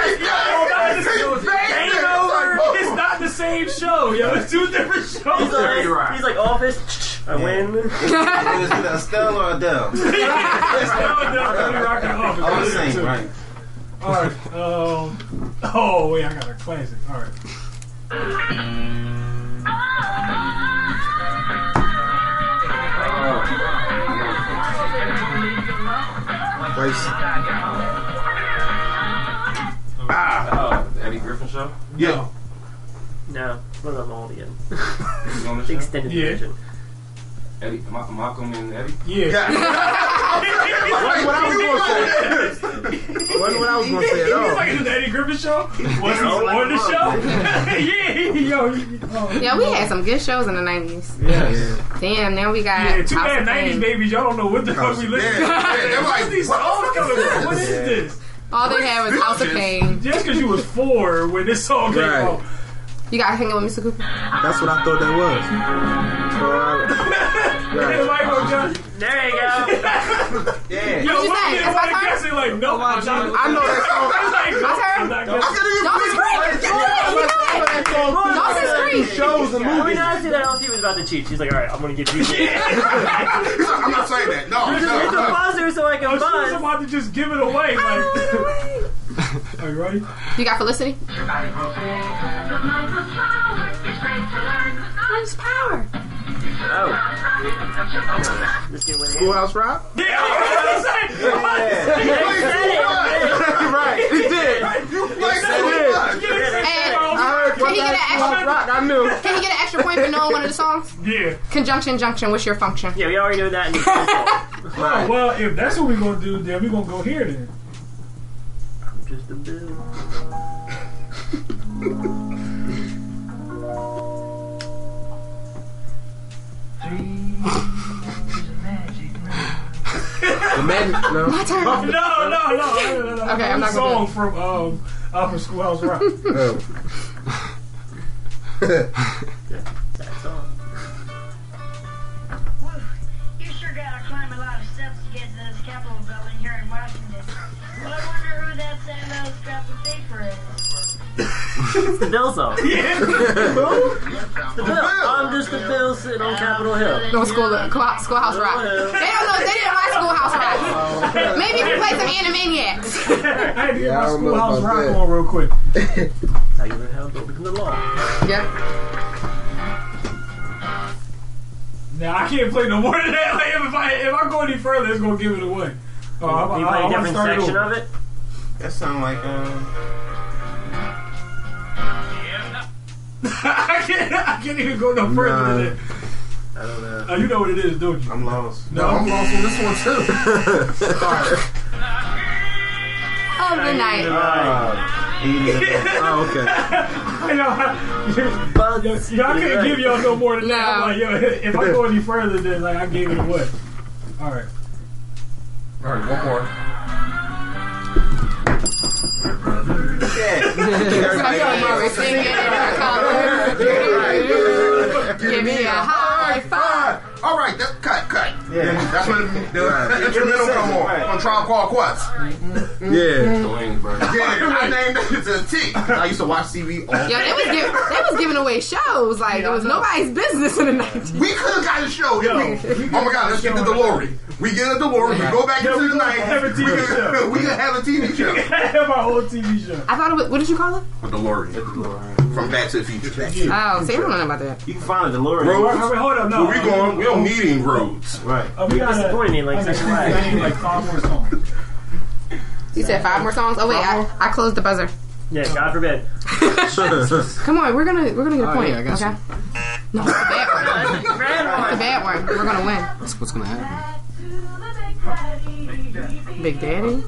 S7: Game over. It's not the same show, yo. It's two different shows.
S13: He's like, he's like office. I win.
S8: It was either Estelle or Adele.
S7: No, no, Dirty Rock and Office.
S8: All the same, right?
S7: All right. Um. Oh wait, I got a classic. All right.
S10: Nice.
S8: Oh, Eddie Griffin show?
S6: Yeah.
S13: No, one of them all again.
S8: He's on the
S13: The
S8: show?
S13: extended
S7: Yeah.
S13: version.
S8: Eddie, Ma- Malcolm and Eddie?
S7: Yeah.
S10: Wasn't what I was gonna say. Wasn't what I was gonna say at
S7: He's
S10: all.
S7: like the Eddie Griffin show. Was he on the show? yeah. Yo. he- Oh.
S2: Yeah, we had some good shows in the 90s.
S10: Yeah.
S2: Damn, now we got
S7: Yeah, too
S2: House
S7: bad
S2: of
S7: 90s babies, y'all don't know what the fuck we listen to.
S6: Yeah, yeah, they're like,
S7: these
S6: what
S7: songs coming from? What
S6: this?
S7: this?
S2: All they had was House of Pain.
S7: Just because you was four when this song came
S10: Right.
S7: out.
S2: You got hanging with Mr. Cooper?
S10: That's what I thought that was. So I, right.
S13: There you go.
S8: Yeah.
S7: Yo,
S2: What'd you
S7: what
S2: say?
S7: you
S2: That's
S7: want to
S2: my
S7: guess like, no, oh, I'm not.
S10: I know that song.
S7: I'm like, no,
S2: My turn?
S7: I'm not
S6: I
S7: guessing.
S6: could even
S2: Dawson's Creek! Dawson's Creek!
S10: Shows and
S13: I mean,
S10: movies.
S13: I see that LT was about to cheat. She's like, all right, I'm gonna give you.
S6: I'm not saying that. No, oh,
S7: about to just give it away. Like, are you ready?
S2: You got Felicity?
S3: What's power?
S13: Oh. This kid went in.
S10: Schoolhouse Rock?
S7: Yeah, I was
S10: right, he did.
S6: You play
S2: And
S10: I heard
S2: Can he get an extra?
S10: Rock. I knew.
S2: Can he get an extra point for knowing one of the songs?
S7: Yeah.
S2: Conjunction, junction. What's your function?
S13: Yeah, we already knew that in the first.
S7: Oh, well, if that's what we're gonna do, then we're gonna go here then.
S13: I'm just a bill.
S10: The man, no.
S2: My turn.
S7: No, no, no, no, no, no, no.
S2: Okay, I'm not gonna song
S7: from um Upper Schoolhouse Rock.
S10: Oh.
S13: Sad song. It's the Bill song.
S7: Yeah.
S13: The Bill. I'm just the Bill sitting on Capitol Hill.
S2: No school, school schoolhouse rock. They don't know. They didn't watch schoolhouse rock. Maybe if we play some Animaniacs.
S7: I had to get
S10: Yeah,
S7: my
S10: don't know
S7: Schoolhouse
S10: about
S7: Rock
S10: that.
S7: on real quick.
S13: How you learn how to become the law.
S2: Yep.
S7: Now I can't play no more than that. Like, if I if I go any further, it's gonna give it away. Oh, I'm,
S13: you
S7: I'm,
S13: play a
S7: I'm
S13: different section
S7: over.
S13: of it?
S8: That sound like um.
S7: Can't. Even go no further
S10: Nah.
S7: than that.
S8: I don't know.
S7: Oh, you know what it is, don't you?
S8: I'm lost.
S7: No,
S6: No, I'm lost on this one too.
S2: Oh, good night.
S8: Uh,
S10: Oh, okay.
S7: yo, yo, yo, I couldn't give y'all no more than that. I'm like, yo, if I go any further, then like I gave it away. All right.
S6: All right, one more.
S2: Give
S6: All right, that, cut, cut. Yeah, that's when the, the instrumental come on on Tribe Called Quest. Mm-hmm. Mm-hmm.
S10: Yeah. Mm-hmm.
S6: Yeah, I named it to a T. I used to watch TV all
S2: Yo, they was, give, they was giving away shows like it was nobody's business in the 90s.
S6: We could have got a show. if we, oh my God, let's get the DeLorean. We get a DeLorean. We go back
S7: Yeah,
S6: into the night.
S7: have a TV
S6: we could,
S7: show.
S6: We could have a TV show.
S7: have our own TV show.
S2: I thought it was, what did you call it?
S6: A DeLorean. From Back to the Future.
S2: Oh, see, I don't know about that.
S8: You can find a DeLorean.
S6: Roads.
S7: Wait, hold up, no.
S6: Where we going? We don't need any roads.
S8: Right.
S7: Oh, we got
S13: disappointed in, like,
S7: I need like five more songs.
S2: You said five more songs? Oh wait, I, I closed the buzzer.
S13: Yeah, God forbid.
S2: Come on, we're gonna we're gonna get a
S11: Oh,
S2: point.
S11: yeah, I got
S2: okay. No, it's a bad one. It's a bad one. We're gonna win.
S11: That's what's gonna happen.
S2: Big Daddy.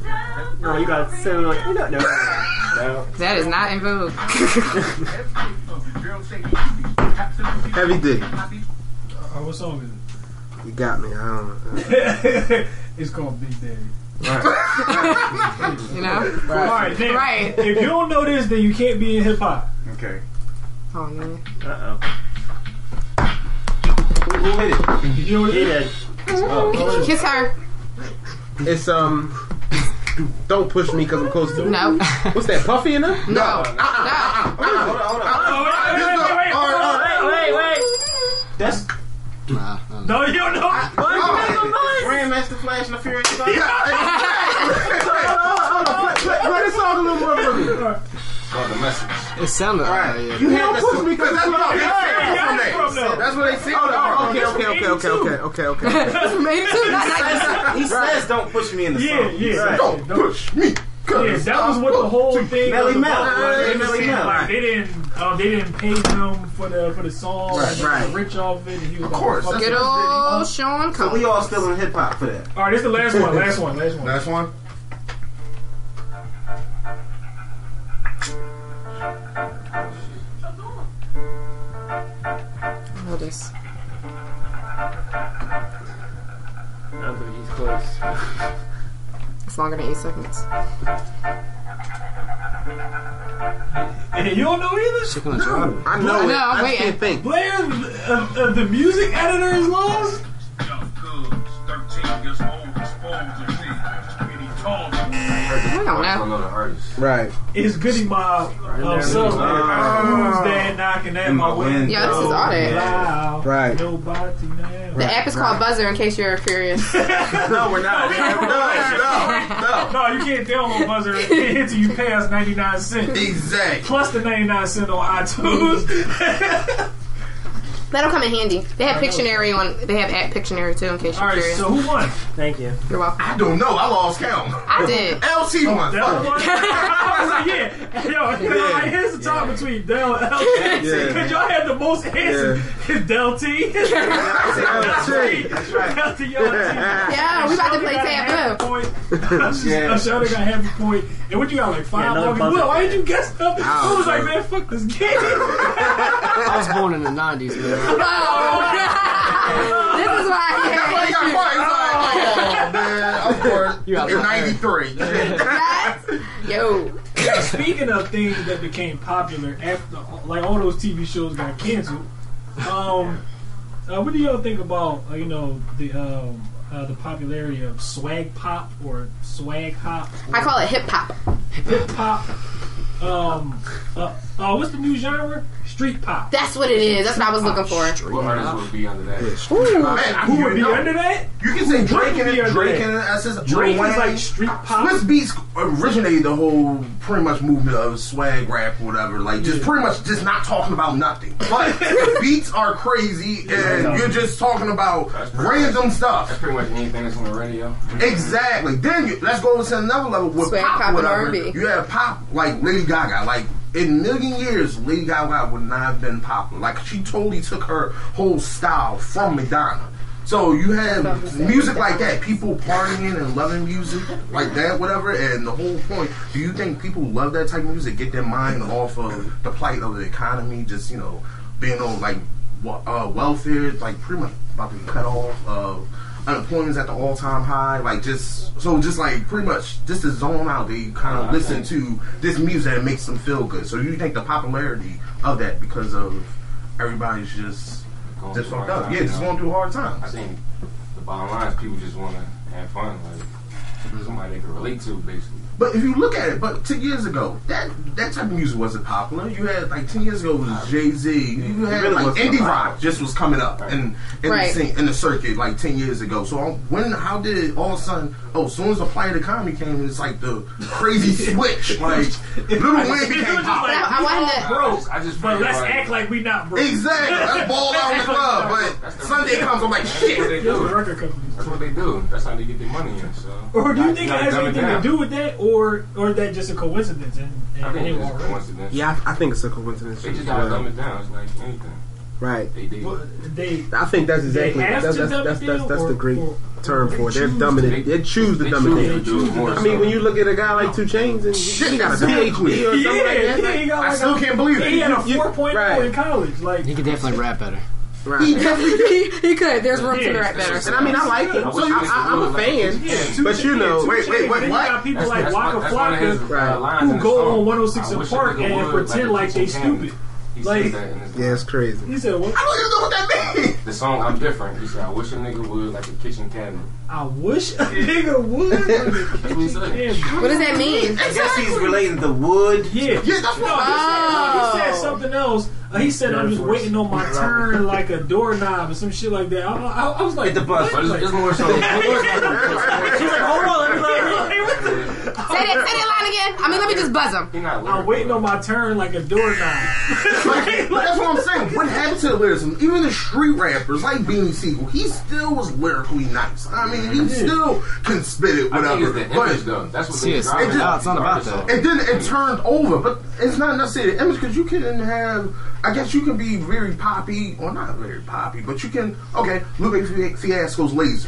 S13: No, you got so like, no, no. No.
S2: That is not in vogue.
S10: Heavy D.
S7: Oh, what song is it?
S10: You got me. I don't know.
S7: it's called Big Daddy.
S2: you know.
S7: All right, then,
S2: Right.
S7: If you don't know this, then you can't be in hip hop.
S6: Okay.
S2: Oh man.
S13: Uh
S8: Who, who hit it?
S7: You know what
S13: oh. He
S7: it is?
S2: Kiss her.
S10: It's um. Don't push me because I'm close to.
S2: No.
S10: What's that? Puffy in there?
S2: No. No.
S8: Hold on, hold on.
S7: Oh, wait, wait, wait, wait, wait.
S6: All right, all right.
S13: Wait, wait, wait.
S8: That's
S11: Nah, nah.
S7: No, you don't know.
S8: Grandmaster Flash and the Furious Five.
S10: Play this song a little more for me.
S6: Oh, the message.
S11: It sounded. Uh, yeah.
S10: You don't push me because
S6: That's
S10: I'm
S6: what
S10: close.
S6: they
S7: From there.
S6: That's what they say.
S10: Oh, okay, okay, okay, okay, okay, okay, okay.
S2: Made it too. Not like
S8: He says, "Don't push me in the
S7: Yeah,
S8: song."
S7: yeah.
S8: Right.
S6: Don't push me.
S7: Yeah, that was what the whole thing
S8: Melle
S7: was
S8: Mel.
S7: about. They,
S8: Melle
S7: was saying, like, they didn't, uh, they didn't pay him for the for the song.
S10: Right,
S7: they
S10: right.
S7: rich off it. And he was
S6: Of
S7: like,
S6: course,
S7: fuck
S6: that's
S7: it.
S2: good old Sean
S8: So we all still in hip hop for that.
S7: All right, this is the last one. Last one. Last one.
S6: Last one.
S2: This.
S13: No, but he's close.
S2: It's longer than eight seconds.
S7: And you don't know either.
S11: Chicken on job.
S10: I know
S2: I
S10: it.
S2: know, I'm
S10: I just can't think.
S7: Blair, uh, uh, the music editor is lost.
S2: I don't know.
S8: know the artist.
S10: Right.
S7: It's Goodie Mob. Um, so, who's that knocking at my window?
S2: Yeah, this is all that.
S7: Loud.
S10: Right.
S7: Nobody now.
S2: The app is called Buzzer. In case you're curious.
S10: no, we're not.
S7: no, no, no. No, you can't download Buzzer until you pay us ninety nine cents.
S6: Exactly.
S7: Plus the ninety nine cent on iTunes.
S2: That'll come in handy. They have Pictionary on. They have app Pictionary too. In case you're
S7: All right,
S2: curious.
S7: so who won?
S13: Thank you.
S2: You're welcome.
S6: I don't know. I lost count.
S2: I did.
S6: LT won.
S7: Del
S6: Fuck.
S7: won? I was like, yeah. Yo,
S10: Yeah.
S7: like, here's the talk between Del and LT.
S10: Yeah.
S7: Because y'all had the most answers. Del T.
S10: That's
S7: right.
S10: That's right.
S7: Del T, yo, T.
S2: Yeah, we about to play
S7: Shawty got a half
S2: taboo.
S7: point.
S8: Yeah.
S7: Uh, Shawty got half a point. And what you got, like five
S13: no
S7: buckets?
S13: buzzer.
S7: Well, why did you guess that? I was like,
S11: man.
S7: man, fuck this game.
S11: I was born in the '90s, man.
S2: Oh, this is why I
S6: That's why he got quiet. He's like, oh, man. Of course.
S11: You out
S6: In
S11: there.
S6: 93.
S2: Yes. Yo.
S7: Yeah, speaking of things that became popular after, like all those TV shows got canceled. Um, uh, what do y'all think about uh, you know the um, uh, the popularity of swag pop or swag hop?
S2: I call it hip hop.
S7: hip hop. Um, uh, uh, what's the new genre? Street pop.
S2: That's what it is. That's what I was looking for.
S15: What artist would be under that?
S6: Man, I
S7: Who would be
S6: know.
S7: under that?
S6: You can say Drake in
S7: Who would be
S6: it.
S7: under
S6: Drake
S7: that?
S6: in it. That's just
S7: Drake
S6: Lil
S7: is
S6: Wayne.
S7: like street pop.
S6: Swizz Beatz originated the whole pretty much movement of swag rap or whatever. Like just
S7: Yeah.
S6: pretty much just not talking about nothing. But the beats are crazy and you're just talking about
S15: That's pretty
S6: random
S15: That's
S6: stuff.
S15: pretty much anything that's on the radio. Mm-hmm.
S6: Exactly. Then you, let's go to another level with
S2: Swag
S6: pop,
S2: pop and
S6: whatever.
S2: R&B.
S6: You have pop like Lady Gaga. Like in a million years, Lady Gaga would not have been popular. Like she totally took her whole style from Madonna. So you have music like that, people partying and loving music like that, whatever. And the whole point: Do you think people love that type of music? Get their mind off of the plight of the economy, just you know, being on like uh, welfare, like pretty much about to be cut off. Uh, unemployment's at the all-time high. Like just so, just like pretty much just to zone out. They kind of
S15: I
S6: listen
S15: think-
S6: to this music that makes them feel good. So you think the popularity of that because of everybody's just
S15: Going
S6: just fucked up.
S15: times,
S6: Yeah, just
S15: know?
S6: going through hard times.
S15: I think the bottom line is people just want to have fun, like somebody they can relate to, basically.
S6: But if you look at it, but ten years ago, that that type of music wasn't popular. You had like ten years ago it was Jay Z. You had
S8: really
S6: like indie rock just was coming up in in,
S2: Right.
S6: the scene, in the circuit like ten years ago. So um, when how did it all of a sudden? Oh, as soon as the plight economy came, it's like the crazy switch. Like Little Wayne became
S7: just
S6: popular.
S7: like,
S2: I
S7: we
S2: wanted
S7: all
S2: to-
S7: broke,
S15: I just- I
S7: but let's
S15: like-
S7: act like we not broke.
S6: Exactly. Let's ball out in the club. But
S15: That's the-
S6: Sunday comes, I'm like
S15: That's what
S6: shit.
S15: they do.
S7: are record companies.
S15: That's what they do. That's how they get their money in. So.
S7: Or do you think it has anything to do with that, or or is that just a coincidence? And, and
S15: I think it's just a coincidence.
S10: Yeah, I, I think it's a coincidence.
S15: They just gotta
S10: well.
S15: dumb it down. It's like anything.
S10: Right.
S15: They do.
S7: Well, they
S10: I think that's exactly
S7: have
S10: that's that's that's, that's, that's
S7: or-
S10: the great
S7: or-
S10: term for it. They're
S7: choose
S10: dumbing
S15: to-
S10: it. They choose to
S15: they
S10: dumb it down.
S15: to do it more
S10: I mean, when you look at a guy like 2 Chainz and he got a PhD or something
S7: yeah,
S10: like that,
S7: yeah, got
S6: I still
S7: a,
S6: can't believe it.
S7: He had a
S10: You-
S7: 4.0
S10: right.
S7: in college. Like
S11: He could definitely rap better.
S10: Right?
S2: he, he could. There's room to
S7: Yeah.
S2: rap better.
S10: And I mean, I like him. So I, I, I'm a
S15: could do it
S10: fan.
S7: Yeah,
S10: But you know,
S7: two
S6: wait, wait, wait,
S7: Then
S6: what?
S7: You got people
S15: That's-
S7: like
S15: that's
S7: Waka
S15: one- that's one of his,
S7: Flocka
S15: uh,
S10: Right.
S7: who go on 106
S15: I
S7: and Park and pretend like they
S15: kitchen
S7: stupid.
S15: He
S7: Like-
S15: said that in his
S10: Yeah, it's crazy.
S7: He said, "What?
S6: I don't even know what that means.
S15: The song I'm different. He said, I wish a nigga would like a kitchen cabinet.
S7: I wish a nigga would."
S15: That's what he said.
S2: What does that mean?
S8: I guess he's relating the wood.
S7: Yeah,
S6: Yeah, that's what
S7: no,
S6: I'm
S7: he, said, no, he said something else. Uh, he said, "I'm just waiting on my turn, like a doorknob or some shit like that." I, I, I was like,
S8: Hit the bus.
S7: what?
S15: But it's,
S7: Like-
S15: it's more so.
S7: She's like, "Hold on, let me like,
S2: Say that, say that line again. I mean, let me just buzz him.
S15: He not
S7: I'm waiting on my turn, like a doorknob."
S6: Like, that's what I'm saying. What happened to the lyricism? Even the street rappers like Beanie Sigel, he still was lyrically nice. I mean, he still can spit it,
S15: I think
S6: whatever.
S15: it's the
S6: But
S15: image though. That's what
S11: See,
S15: they
S11: it's-
S15: drive
S6: it's not-
S11: it's not about that.
S6: and then it turned over. But it's not necessarily the image because you can have. I guess you can be very poppy, or not very poppy, but you can. Okay, Lupe Fiasco's lasers.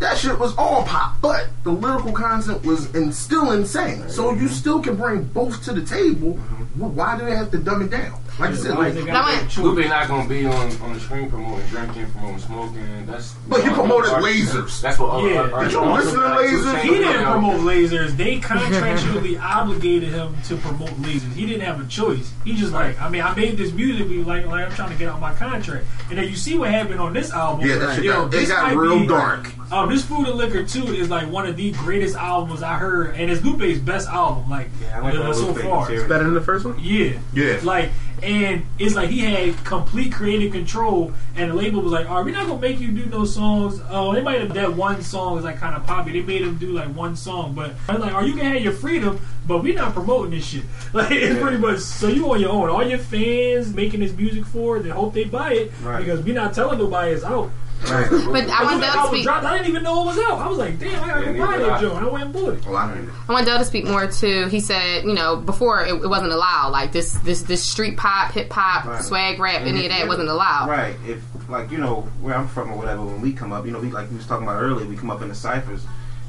S6: That shit was all pop, but the lyrical content was and still insane. So you still can bring both to the table. Why do they have to dumb it down? Like I said, like,
S2: Now.
S15: Lupe not gonna be on on the screen promoting drinking, promoting smoking. That's
S6: But he promoted
S15: artists-
S6: lasers.
S15: That's what. other
S7: Yeah.
S15: artists
S6: Did you
S15: do.
S6: listen to Lasers?
S7: He didn't promote lasers. They contractually obligated him to promote lasers. He didn't have a choice. He just like, I mean, I made this music. Be like, like I'm trying to get out my contract. And then you see what happened on this album.
S6: Yeah, that shit
S7: You know,
S6: got, it
S7: this
S6: got real
S7: be-
S6: dark.
S7: Um, this Food and Liquor too is like one of the greatest albums I heard, and it's Lupe's best album, like
S8: Yeah, I like
S7: uh, so
S8: Lupe
S7: far.
S8: It's
S10: Better than the first one.
S7: Yeah,
S6: Yeah.
S7: Like And it's like he had complete creative control, and the label was like, "All right, we're not gonna make you do no songs. Oh, they might have that one song was like kind of poppy. They made him do like one song, but I'm like, oh, you can have your freedom, but we're not promoting this shit. Like it's
S8: Yeah.
S7: pretty much so you on your own. All your fans making this music for it, they hope they buy it
S8: Right.
S7: because we're not telling nobody it's out.
S10: Right.
S2: But I want Del to
S7: was
S2: speak.
S7: dropped, I didn't even know it was out. I was like, damn, I gotta
S15: Yeah,
S7: buy that
S15: did I.
S7: joint. I went and bought it.
S6: I didn't.
S2: I want Del to speak more too. He said, you know, before it, it wasn't allowed. Like this, this, this street pop, hip hop,
S8: Right.
S2: swag rap,
S8: And
S2: any
S8: if
S2: of that
S8: you-
S2: wasn't allowed.
S8: Right. If like you know where I'm from or whatever, when we come up, you know, we like we was talking about earlier, we come up in the ciphers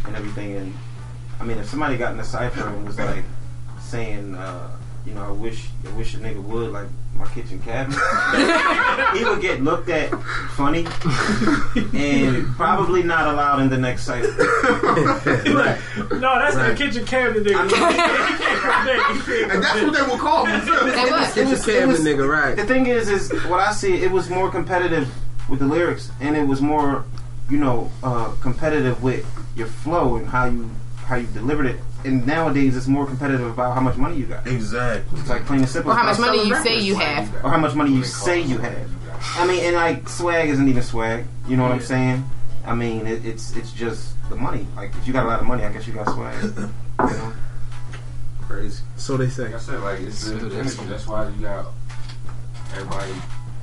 S8: and everything, and I mean, if somebody got in the cipher and was like saying, uh, you know, I wish, I wish a nigga would like my kitchen cabinet, he would get looked at funny and probably not allowed in the next cipher.
S7: Right. No, that's
S8: Right.
S7: the kitchen cabinet nigga. He can't come back. He can't
S6: And that's what they will call me. too.
S2: They was.
S10: Kitchen
S8: was-
S10: cabinet
S8: was-
S10: nigga, right?
S8: The thing is, is what I see. It was more competitive with the lyrics, and it was more, you know, uh, competitive with your flow and how you how you delivered it. And nowadays, it's more competitive about how much money you got.
S6: Exactly.
S8: It's like plain and simple.
S2: Or how much money you
S8: selling
S2: say you have.
S8: or how much money you say you have. I mean, and like swag isn't even swag. You know what I'm saying? I mean, it, it's it's just the money. Like if you got a lot of money, I guess you got swag. You know?
S10: Crazy. So they say.
S15: Like I said, like it's the
S11: So that's-
S15: industry. That's why you got everybody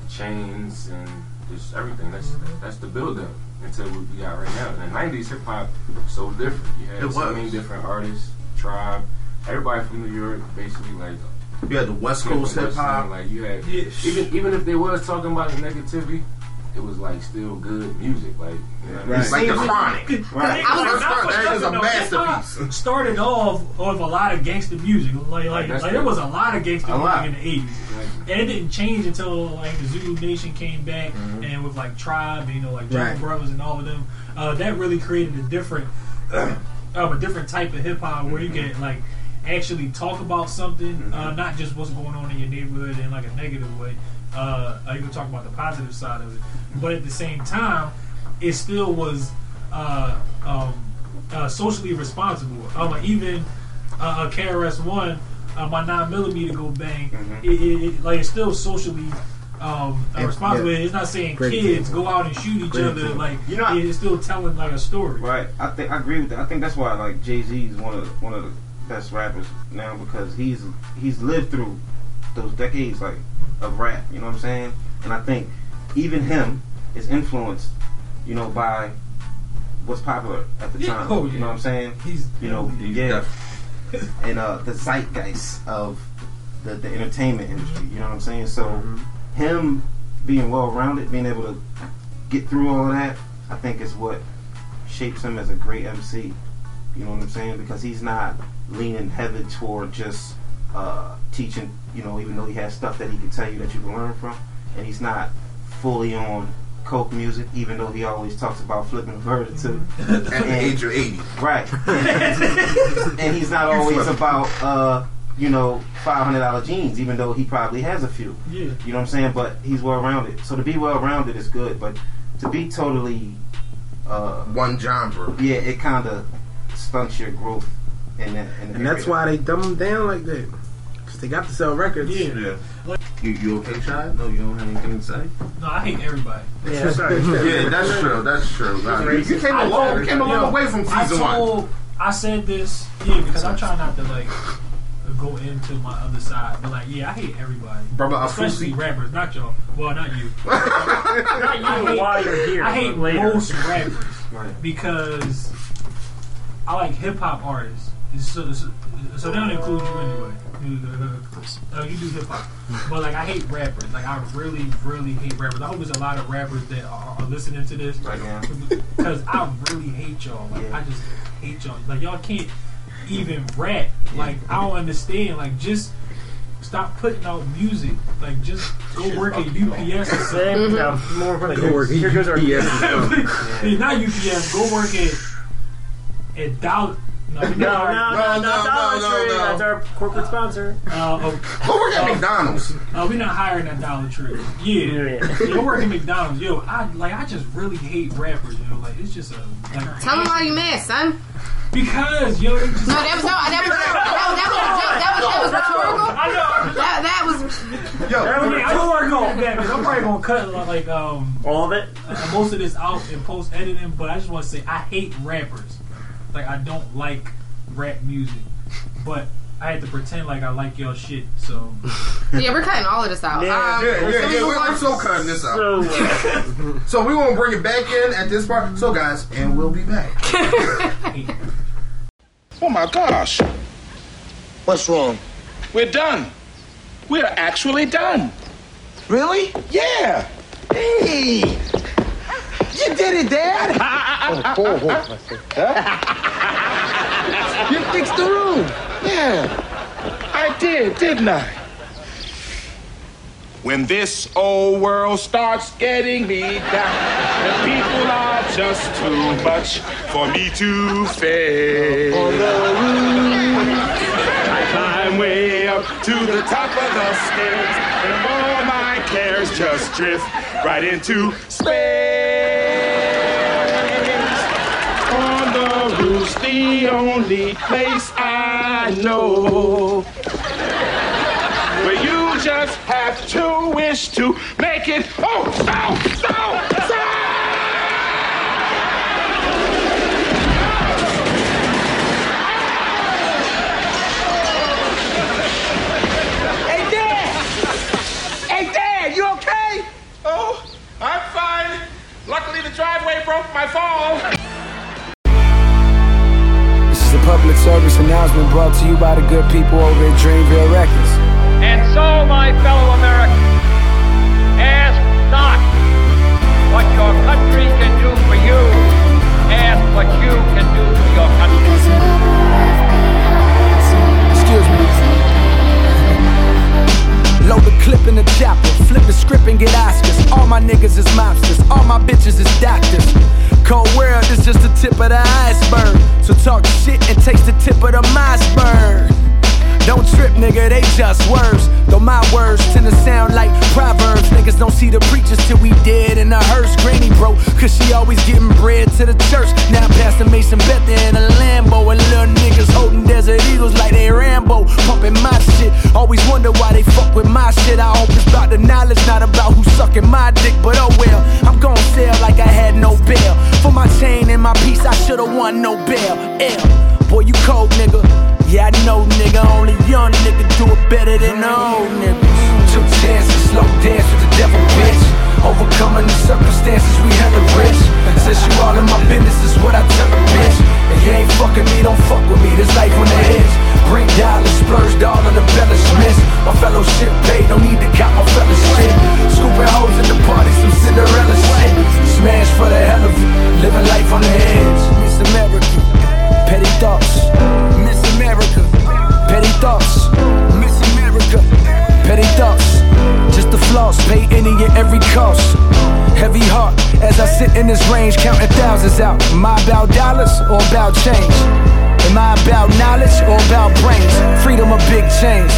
S15: chains and just everything. That's that's the build up until what we got right now. In the nineties, hip hop was so different. You had
S6: It
S15: so
S6: was.
S15: many different artists, tribe, everybody from New York, basically like
S6: You had the West Coast hip hop.
S15: Like you had
S7: Yeah.
S15: even even if they was talking about the negativity, it was like still good music. Like you know what
S6: It's like the chronic.
S8: Right.
S2: I was-
S6: First part, that is a masterpiece.
S7: Started off with a lot of gangster music. Like, like,
S15: That's
S7: like there was a lot of gangster music in the eighties, and it didn't change until like the Zulu Nation came back, and with like Tribe, you know, like Jungle
S10: Right.
S7: Brothers and all of them. Uh, that really created a different, um, a different type of hip hop where you can like actually talk about something, uh, not just what's going on in your neighborhood in like a negative way. Uh, you can talk about the positive side of it, but at the same time, it still was uh, um, uh, socially responsible. Um, even uh, a KRS One, uh, my nine millimeter go bang.
S8: Mhm.
S7: It, it, it, like it's still socially um, uh, responsible.
S10: yeah.
S7: It's not saying
S10: Great
S7: kids
S10: example.
S7: go out and shoot each
S10: Great
S7: other.
S10: example.
S7: Like
S8: You know,
S7: it's still telling like a story.
S8: Right. I think I agree with that. I think that's why like Jay Z is one of the, one of the best rappers now because he's he's lived through those decades like of rap. You know what I'm saying? And I think even him is influenced, you know, by what's popular at the
S7: Yeah.
S8: time.
S7: Oh,
S8: You know what I'm saying?
S7: He's
S8: You know,
S6: He's
S8: yeah. and uh, the zeitgeist of the, the entertainment industry. You know what I'm saying? So him being well rounded, being able to get through all of that, I think is what shapes him as a great MC. You know what I'm saying? Because he's not leaning heavy toward just uh, teaching. You know, even though he has stuff that he can tell you that you can learn from, and he's not fully on coke music, even though he always talks about flipping a bird or two.
S6: At the age of 80.
S8: Right. and he's not always about uh, you know, five hundred dollar jeans, even though he probably has a few.
S7: Yeah.
S8: You know what I'm saying? But he's well rounded. So to be well rounded is good, but to be totally uh,
S6: one genre,
S8: yeah, it kind of stunts your growth. In that, in the
S10: And that's why they dumb them down like that. Cause they got to sell records.
S6: Yeah. You, you okay, Chad? No, you don't have anything to say?
S7: No, I hate everybody.
S10: Yeah, sorry.
S6: yeah, that's true. That's true. Nah, you, you came a long, you came a long
S7: Yo,
S6: way from
S7: I
S6: season one.
S7: I said this, yeah, because I'm trying not to like go into my other side, but like, yeah, I hate everybody,
S6: Brother
S7: especially
S6: Afusi.
S7: rappers. Not y'all. Well, not you.
S13: Not you while you're here.
S7: I hate
S13: later.
S7: most rappers
S8: Right.
S7: because I like hip hop artists. So, so, so they don't include you anyway. Uh, you do hip hop, but like I hate rappers. Like I really, really hate rappers. I hope there's a lot of rappers that are, are listening to this
S8: Right now.
S7: because I really hate y'all. Like
S8: Yeah.
S7: I just hate y'all. Like y'all can't even rap. Like I don't understand. Like just stop putting out music. Like just go work at UPS or something.
S13: Same, no, more like,
S10: Go work
S13: here goes our
S10: UPS.
S7: Yeah, Not UPS. Go work at at Dollar. No,
S13: No, no, no,
S6: No,
S13: no,
S6: no,
S13: Dollar
S6: no, no,
S13: Tree. That's our corporate sponsor.
S7: Uh, oh,
S6: Go work at McDonald's.
S7: uh, we're not hiring at Dollar Tree. Yeah,
S13: Yeah.
S7: yeah. Go work at McDonald's. Yo, I like. I just really hate rappers. Yo, like it's just a like.
S2: Tell them why you mad, son.
S7: Because yo,
S2: No, that was no, that was that was that was that was, that was rhetorical.
S7: I know.
S2: That that was.
S7: Yo, I mean, I don't know that because I'm probably gonna cut like um
S13: all of it,
S7: most of this out in post editing. But I just want to say I hate rappers. Like I don't like rap music, but I had to pretend like I like your shit. So
S2: Yeah, we're cutting all of this out.
S6: Yeah,
S2: Um,
S6: yeah,
S2: so
S6: yeah,
S2: we
S6: yeah we're, we're so cutting this out.
S13: So, uh,
S6: so we gonna bring it back in at this part. So guys, and we'll be back.
S16: Oh my gosh.
S12: What's wrong?
S16: We're done. We're actually done.
S12: Really?
S16: Yeah.
S12: Hey! You did it, Dad! you fixed the room.
S16: Yeah. I did, didn't I? When this old world starts getting me down, and people are just too much for me to face. On the roof, I climb way up to the top of the stairs, and all my cares just drift right into space. On the roof's the only place I know But you just have to wish to make it. Oh, so, so, so. Oh, I'm fine. Luckily, the driveway broke my fall.
S17: This is a public service announcement brought to you by the good people over at Dreamville Records.
S18: And so, my fellow Americans, ask not what your country can do for you, ask what you can do for your country.
S17: Excuse me. Load the clip in the chopper, flip the script and get Oscars. All my niggas is mobsters, all my bitches is doctors. Cold world is just the tip of the iceberg. So talk shit and taste the tip of the iceberg. Don't trip, nigga, they just words. Though my words tend to sound like proverbs. Niggas don't see the preachers till we dead in a hearse. Granny broke, cause she always getting bread to the church. Now Pastor Mason Betha in a Lambo. And little niggas holding Desert Eagles like they Rambo. Pumping my shit. Always wonder why they fuck with my shit. I hope it's about the knowledge, not about who's sucking my dick. But oh well, I'm gon' sell like I had no bail. For my chain and my piece, I should've won no bail. L. Boy, you cold, nigga. Yeah, I know, nigga. Only young nigga do it better than old niggas. Took chances, slow dance with the devil, bitch. Overcoming the circumstances, we hella rich. Says you all in my business is what I tell a bitch. And you ain't fucking me, don't fuck with me. This life on the edge. Bring dollars, splurge all on embellishments. My fellowship paid, don't need to cop my fellowship. Scooping hoes in the party, some Cinderella shit. Smash for the hell of it, living life on the edge. Miss America, petty thoughts. Thoughts. Miss America, petty thoughts. Just the floss, pay any and every cost. Heavy heart as I sit in this range, counting thousands out. Am I about dollars or about change? Am I about knowledge or about brains? Freedom or big change?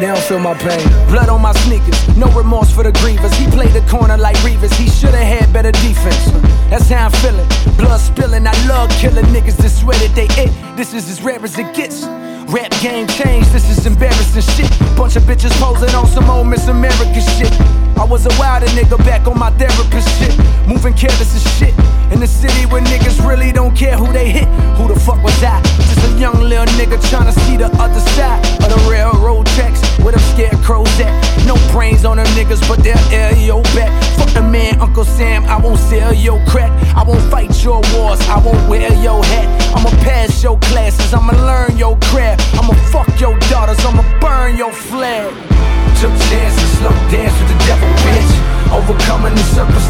S17: They don't feel my pain. Blood on my sneakers, no remorse for the grievers. He played the corner like Revis, he should've had better defense. That's how I'm feeling. Blood spilling, I love killing niggas that swear that they it. This is as rare as it gets. Rap game changed, this is embarrassing shit. Bunch of bitches posing on some old Miss America shit. I was a wilder nigga back on my therapist shit. Moving careless as shit. In the city where niggas really don't care who they hit. Who the fuck was I? Just a young little nigga trying to see the other side of the railroad tracks. Where them scarecrows at? No brains on them niggas, but they'll air your back. Fuck the man, Uncle Sam, I won't sell your crack. I won't fight your wars, I won't wear your hat. I'ma pass your classes, I'ma learn your craft. I'ma fuck your daughters, I'ma burn your flag. Took chances,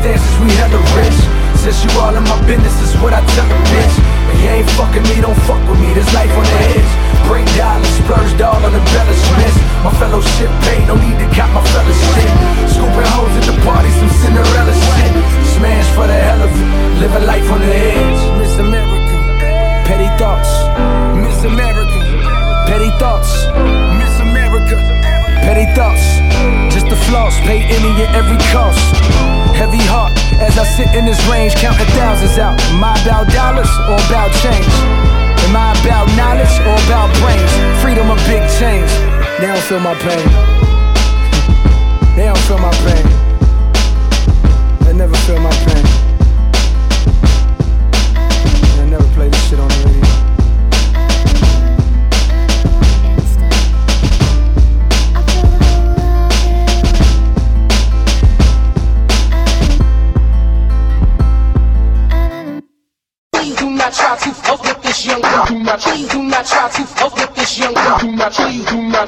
S17: circumstances, we hella rich. Since you all in my business, is what I tell a bitch. But you ain't fucking me, don't fuck with me, there's life on the edge. Bring dollars, splurged all on embellishments. My fellowship paid, no need to cop my fellowship. Scooping hoes at the party, some Cinderella shit. Smash for the hell of it, living life on the edge. Miss America, petty thoughts. Miss America, petty thoughts. Miss America, petty thoughts. Just the floss, pay any and every cost. Heavy heart as I sit in this range, counting thousands out. Am I about dollars or about change? Am I about knowledge or about brains? Freedom or big change? They don't feel my pain. They don't feel my pain. They never feel my pain.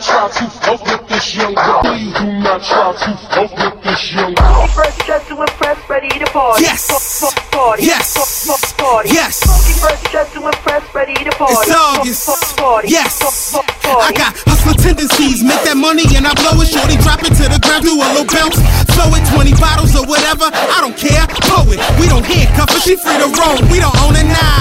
S12: Try to fuck with this young girl. Please do not try to fuck with this young girl.
S19: First dressed to impress, ready to party.
S12: Yes.
S19: Party.
S12: Yes.
S19: Party.
S12: Yes.
S19: First dressed to impress, ready to party.
S12: It's August.
S19: Party.
S12: Yes.
S19: Party.
S12: I got hustler tendencies. Make that money and I blow it. Shorty drop it to the ground, do a little bounce. Throw it 20 bottles or whatever. I don't care. Blow it. We don't handcuff her. She free to roam. We don't own it. Nah.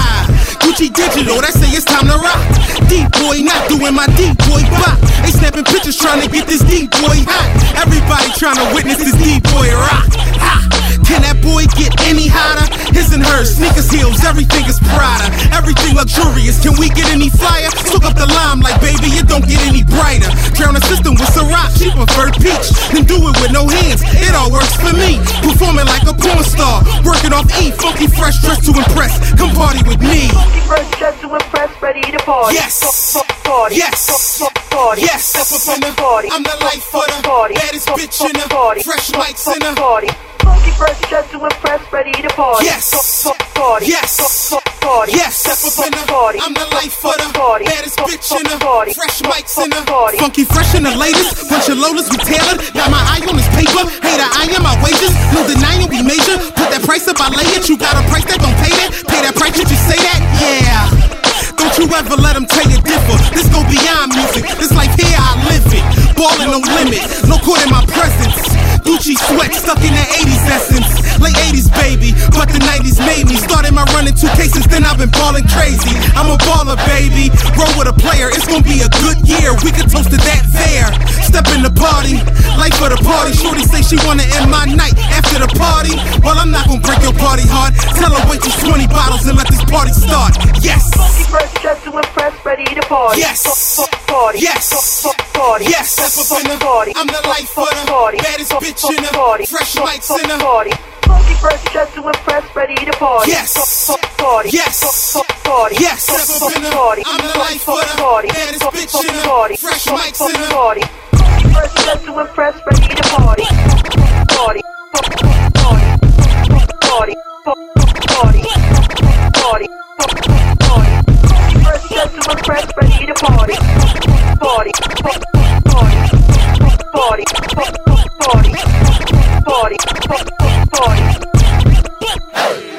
S12: Gucci digital, that say it's time to rock. Deep boy, not doing my deep boy bop. They snapping pictures trying to get this deep boy hot. Everybody trying to witness this deep boy rock. Ha! Can that boy get any hotter? His and hers, sneakers, heels, everything is Prada. Everything luxurious. Can we get any flyer? Soak up the limelight, baby, it don't get Preferred peach. Then do it with no hands, it all works for me. Performing like a porn star, working off E, funky fresh dress to impress. Come party with me.
S19: Funky fresh dressed to impress, ready to party.
S12: Yes.
S19: Party.
S12: Yes.
S19: Party.
S12: Yes, step up the party. I'm the life for the
S19: party.
S12: baddest bitch in the
S19: party.
S12: fresh mics in the
S19: party. Funky first dressed to impress, ready to party.
S12: Yes.
S19: F- party.
S12: Yes.
S19: F- party.
S12: Yes, step up in the
S19: party.
S12: I'm the life for the
S19: party.
S12: baddest bitch in the
S19: party.
S12: fresh mics in the
S19: party.
S12: funky fresh in the latest. Bunch of Lolas we tailored. Got my eye on this paper. Hater, I am my wages. No denying we major. Put that price up, I lay it. You got a price that don't pay that. Pay that price, did you say that? Yeah. Don't you ever let them tell you differ. This go beyond music. This life here, I live it. Ballin' no limit. No court in my presence. Gucci sweat stuck in the 80s essence. Late 80s, baby. But the 90s made me. Started my run in two cases, then I've been ballin' crazy. I'm a baller, baby. Roll with a player. It's gonna be a good year. We can toast to that there. Step in the party. Life for the party. Shorty say she wanna end my night after the party. Well, I'm not gonna break your party hard. Tell her wait till 20 bottles and let this party start. Yes.
S19: Funky first dressed to impress, ready to party.
S12: Yes.
S19: F- f- party.
S12: Yes.
S19: F- f- party.
S12: Yes, step up in the
S19: party.
S12: I'm the life for the
S19: party.
S12: baddest bitch in the
S19: party.
S12: fresh mics in the
S19: party. Funky first dressed to impress, ready to party.
S12: Yes.
S19: Party.
S12: Yes.
S19: Party.
S12: Yes, step up in the
S19: party.
S12: I'm the life for the
S19: party.
S12: baddest bitch in the
S19: party.
S12: fresh mics in the
S19: party. Funky first dressed to impress, ready to party. Party. Party. Party. Party. Party. Party. Funky first dressed to impress, ready to party. Party. Party. Party party, party, party. Hey.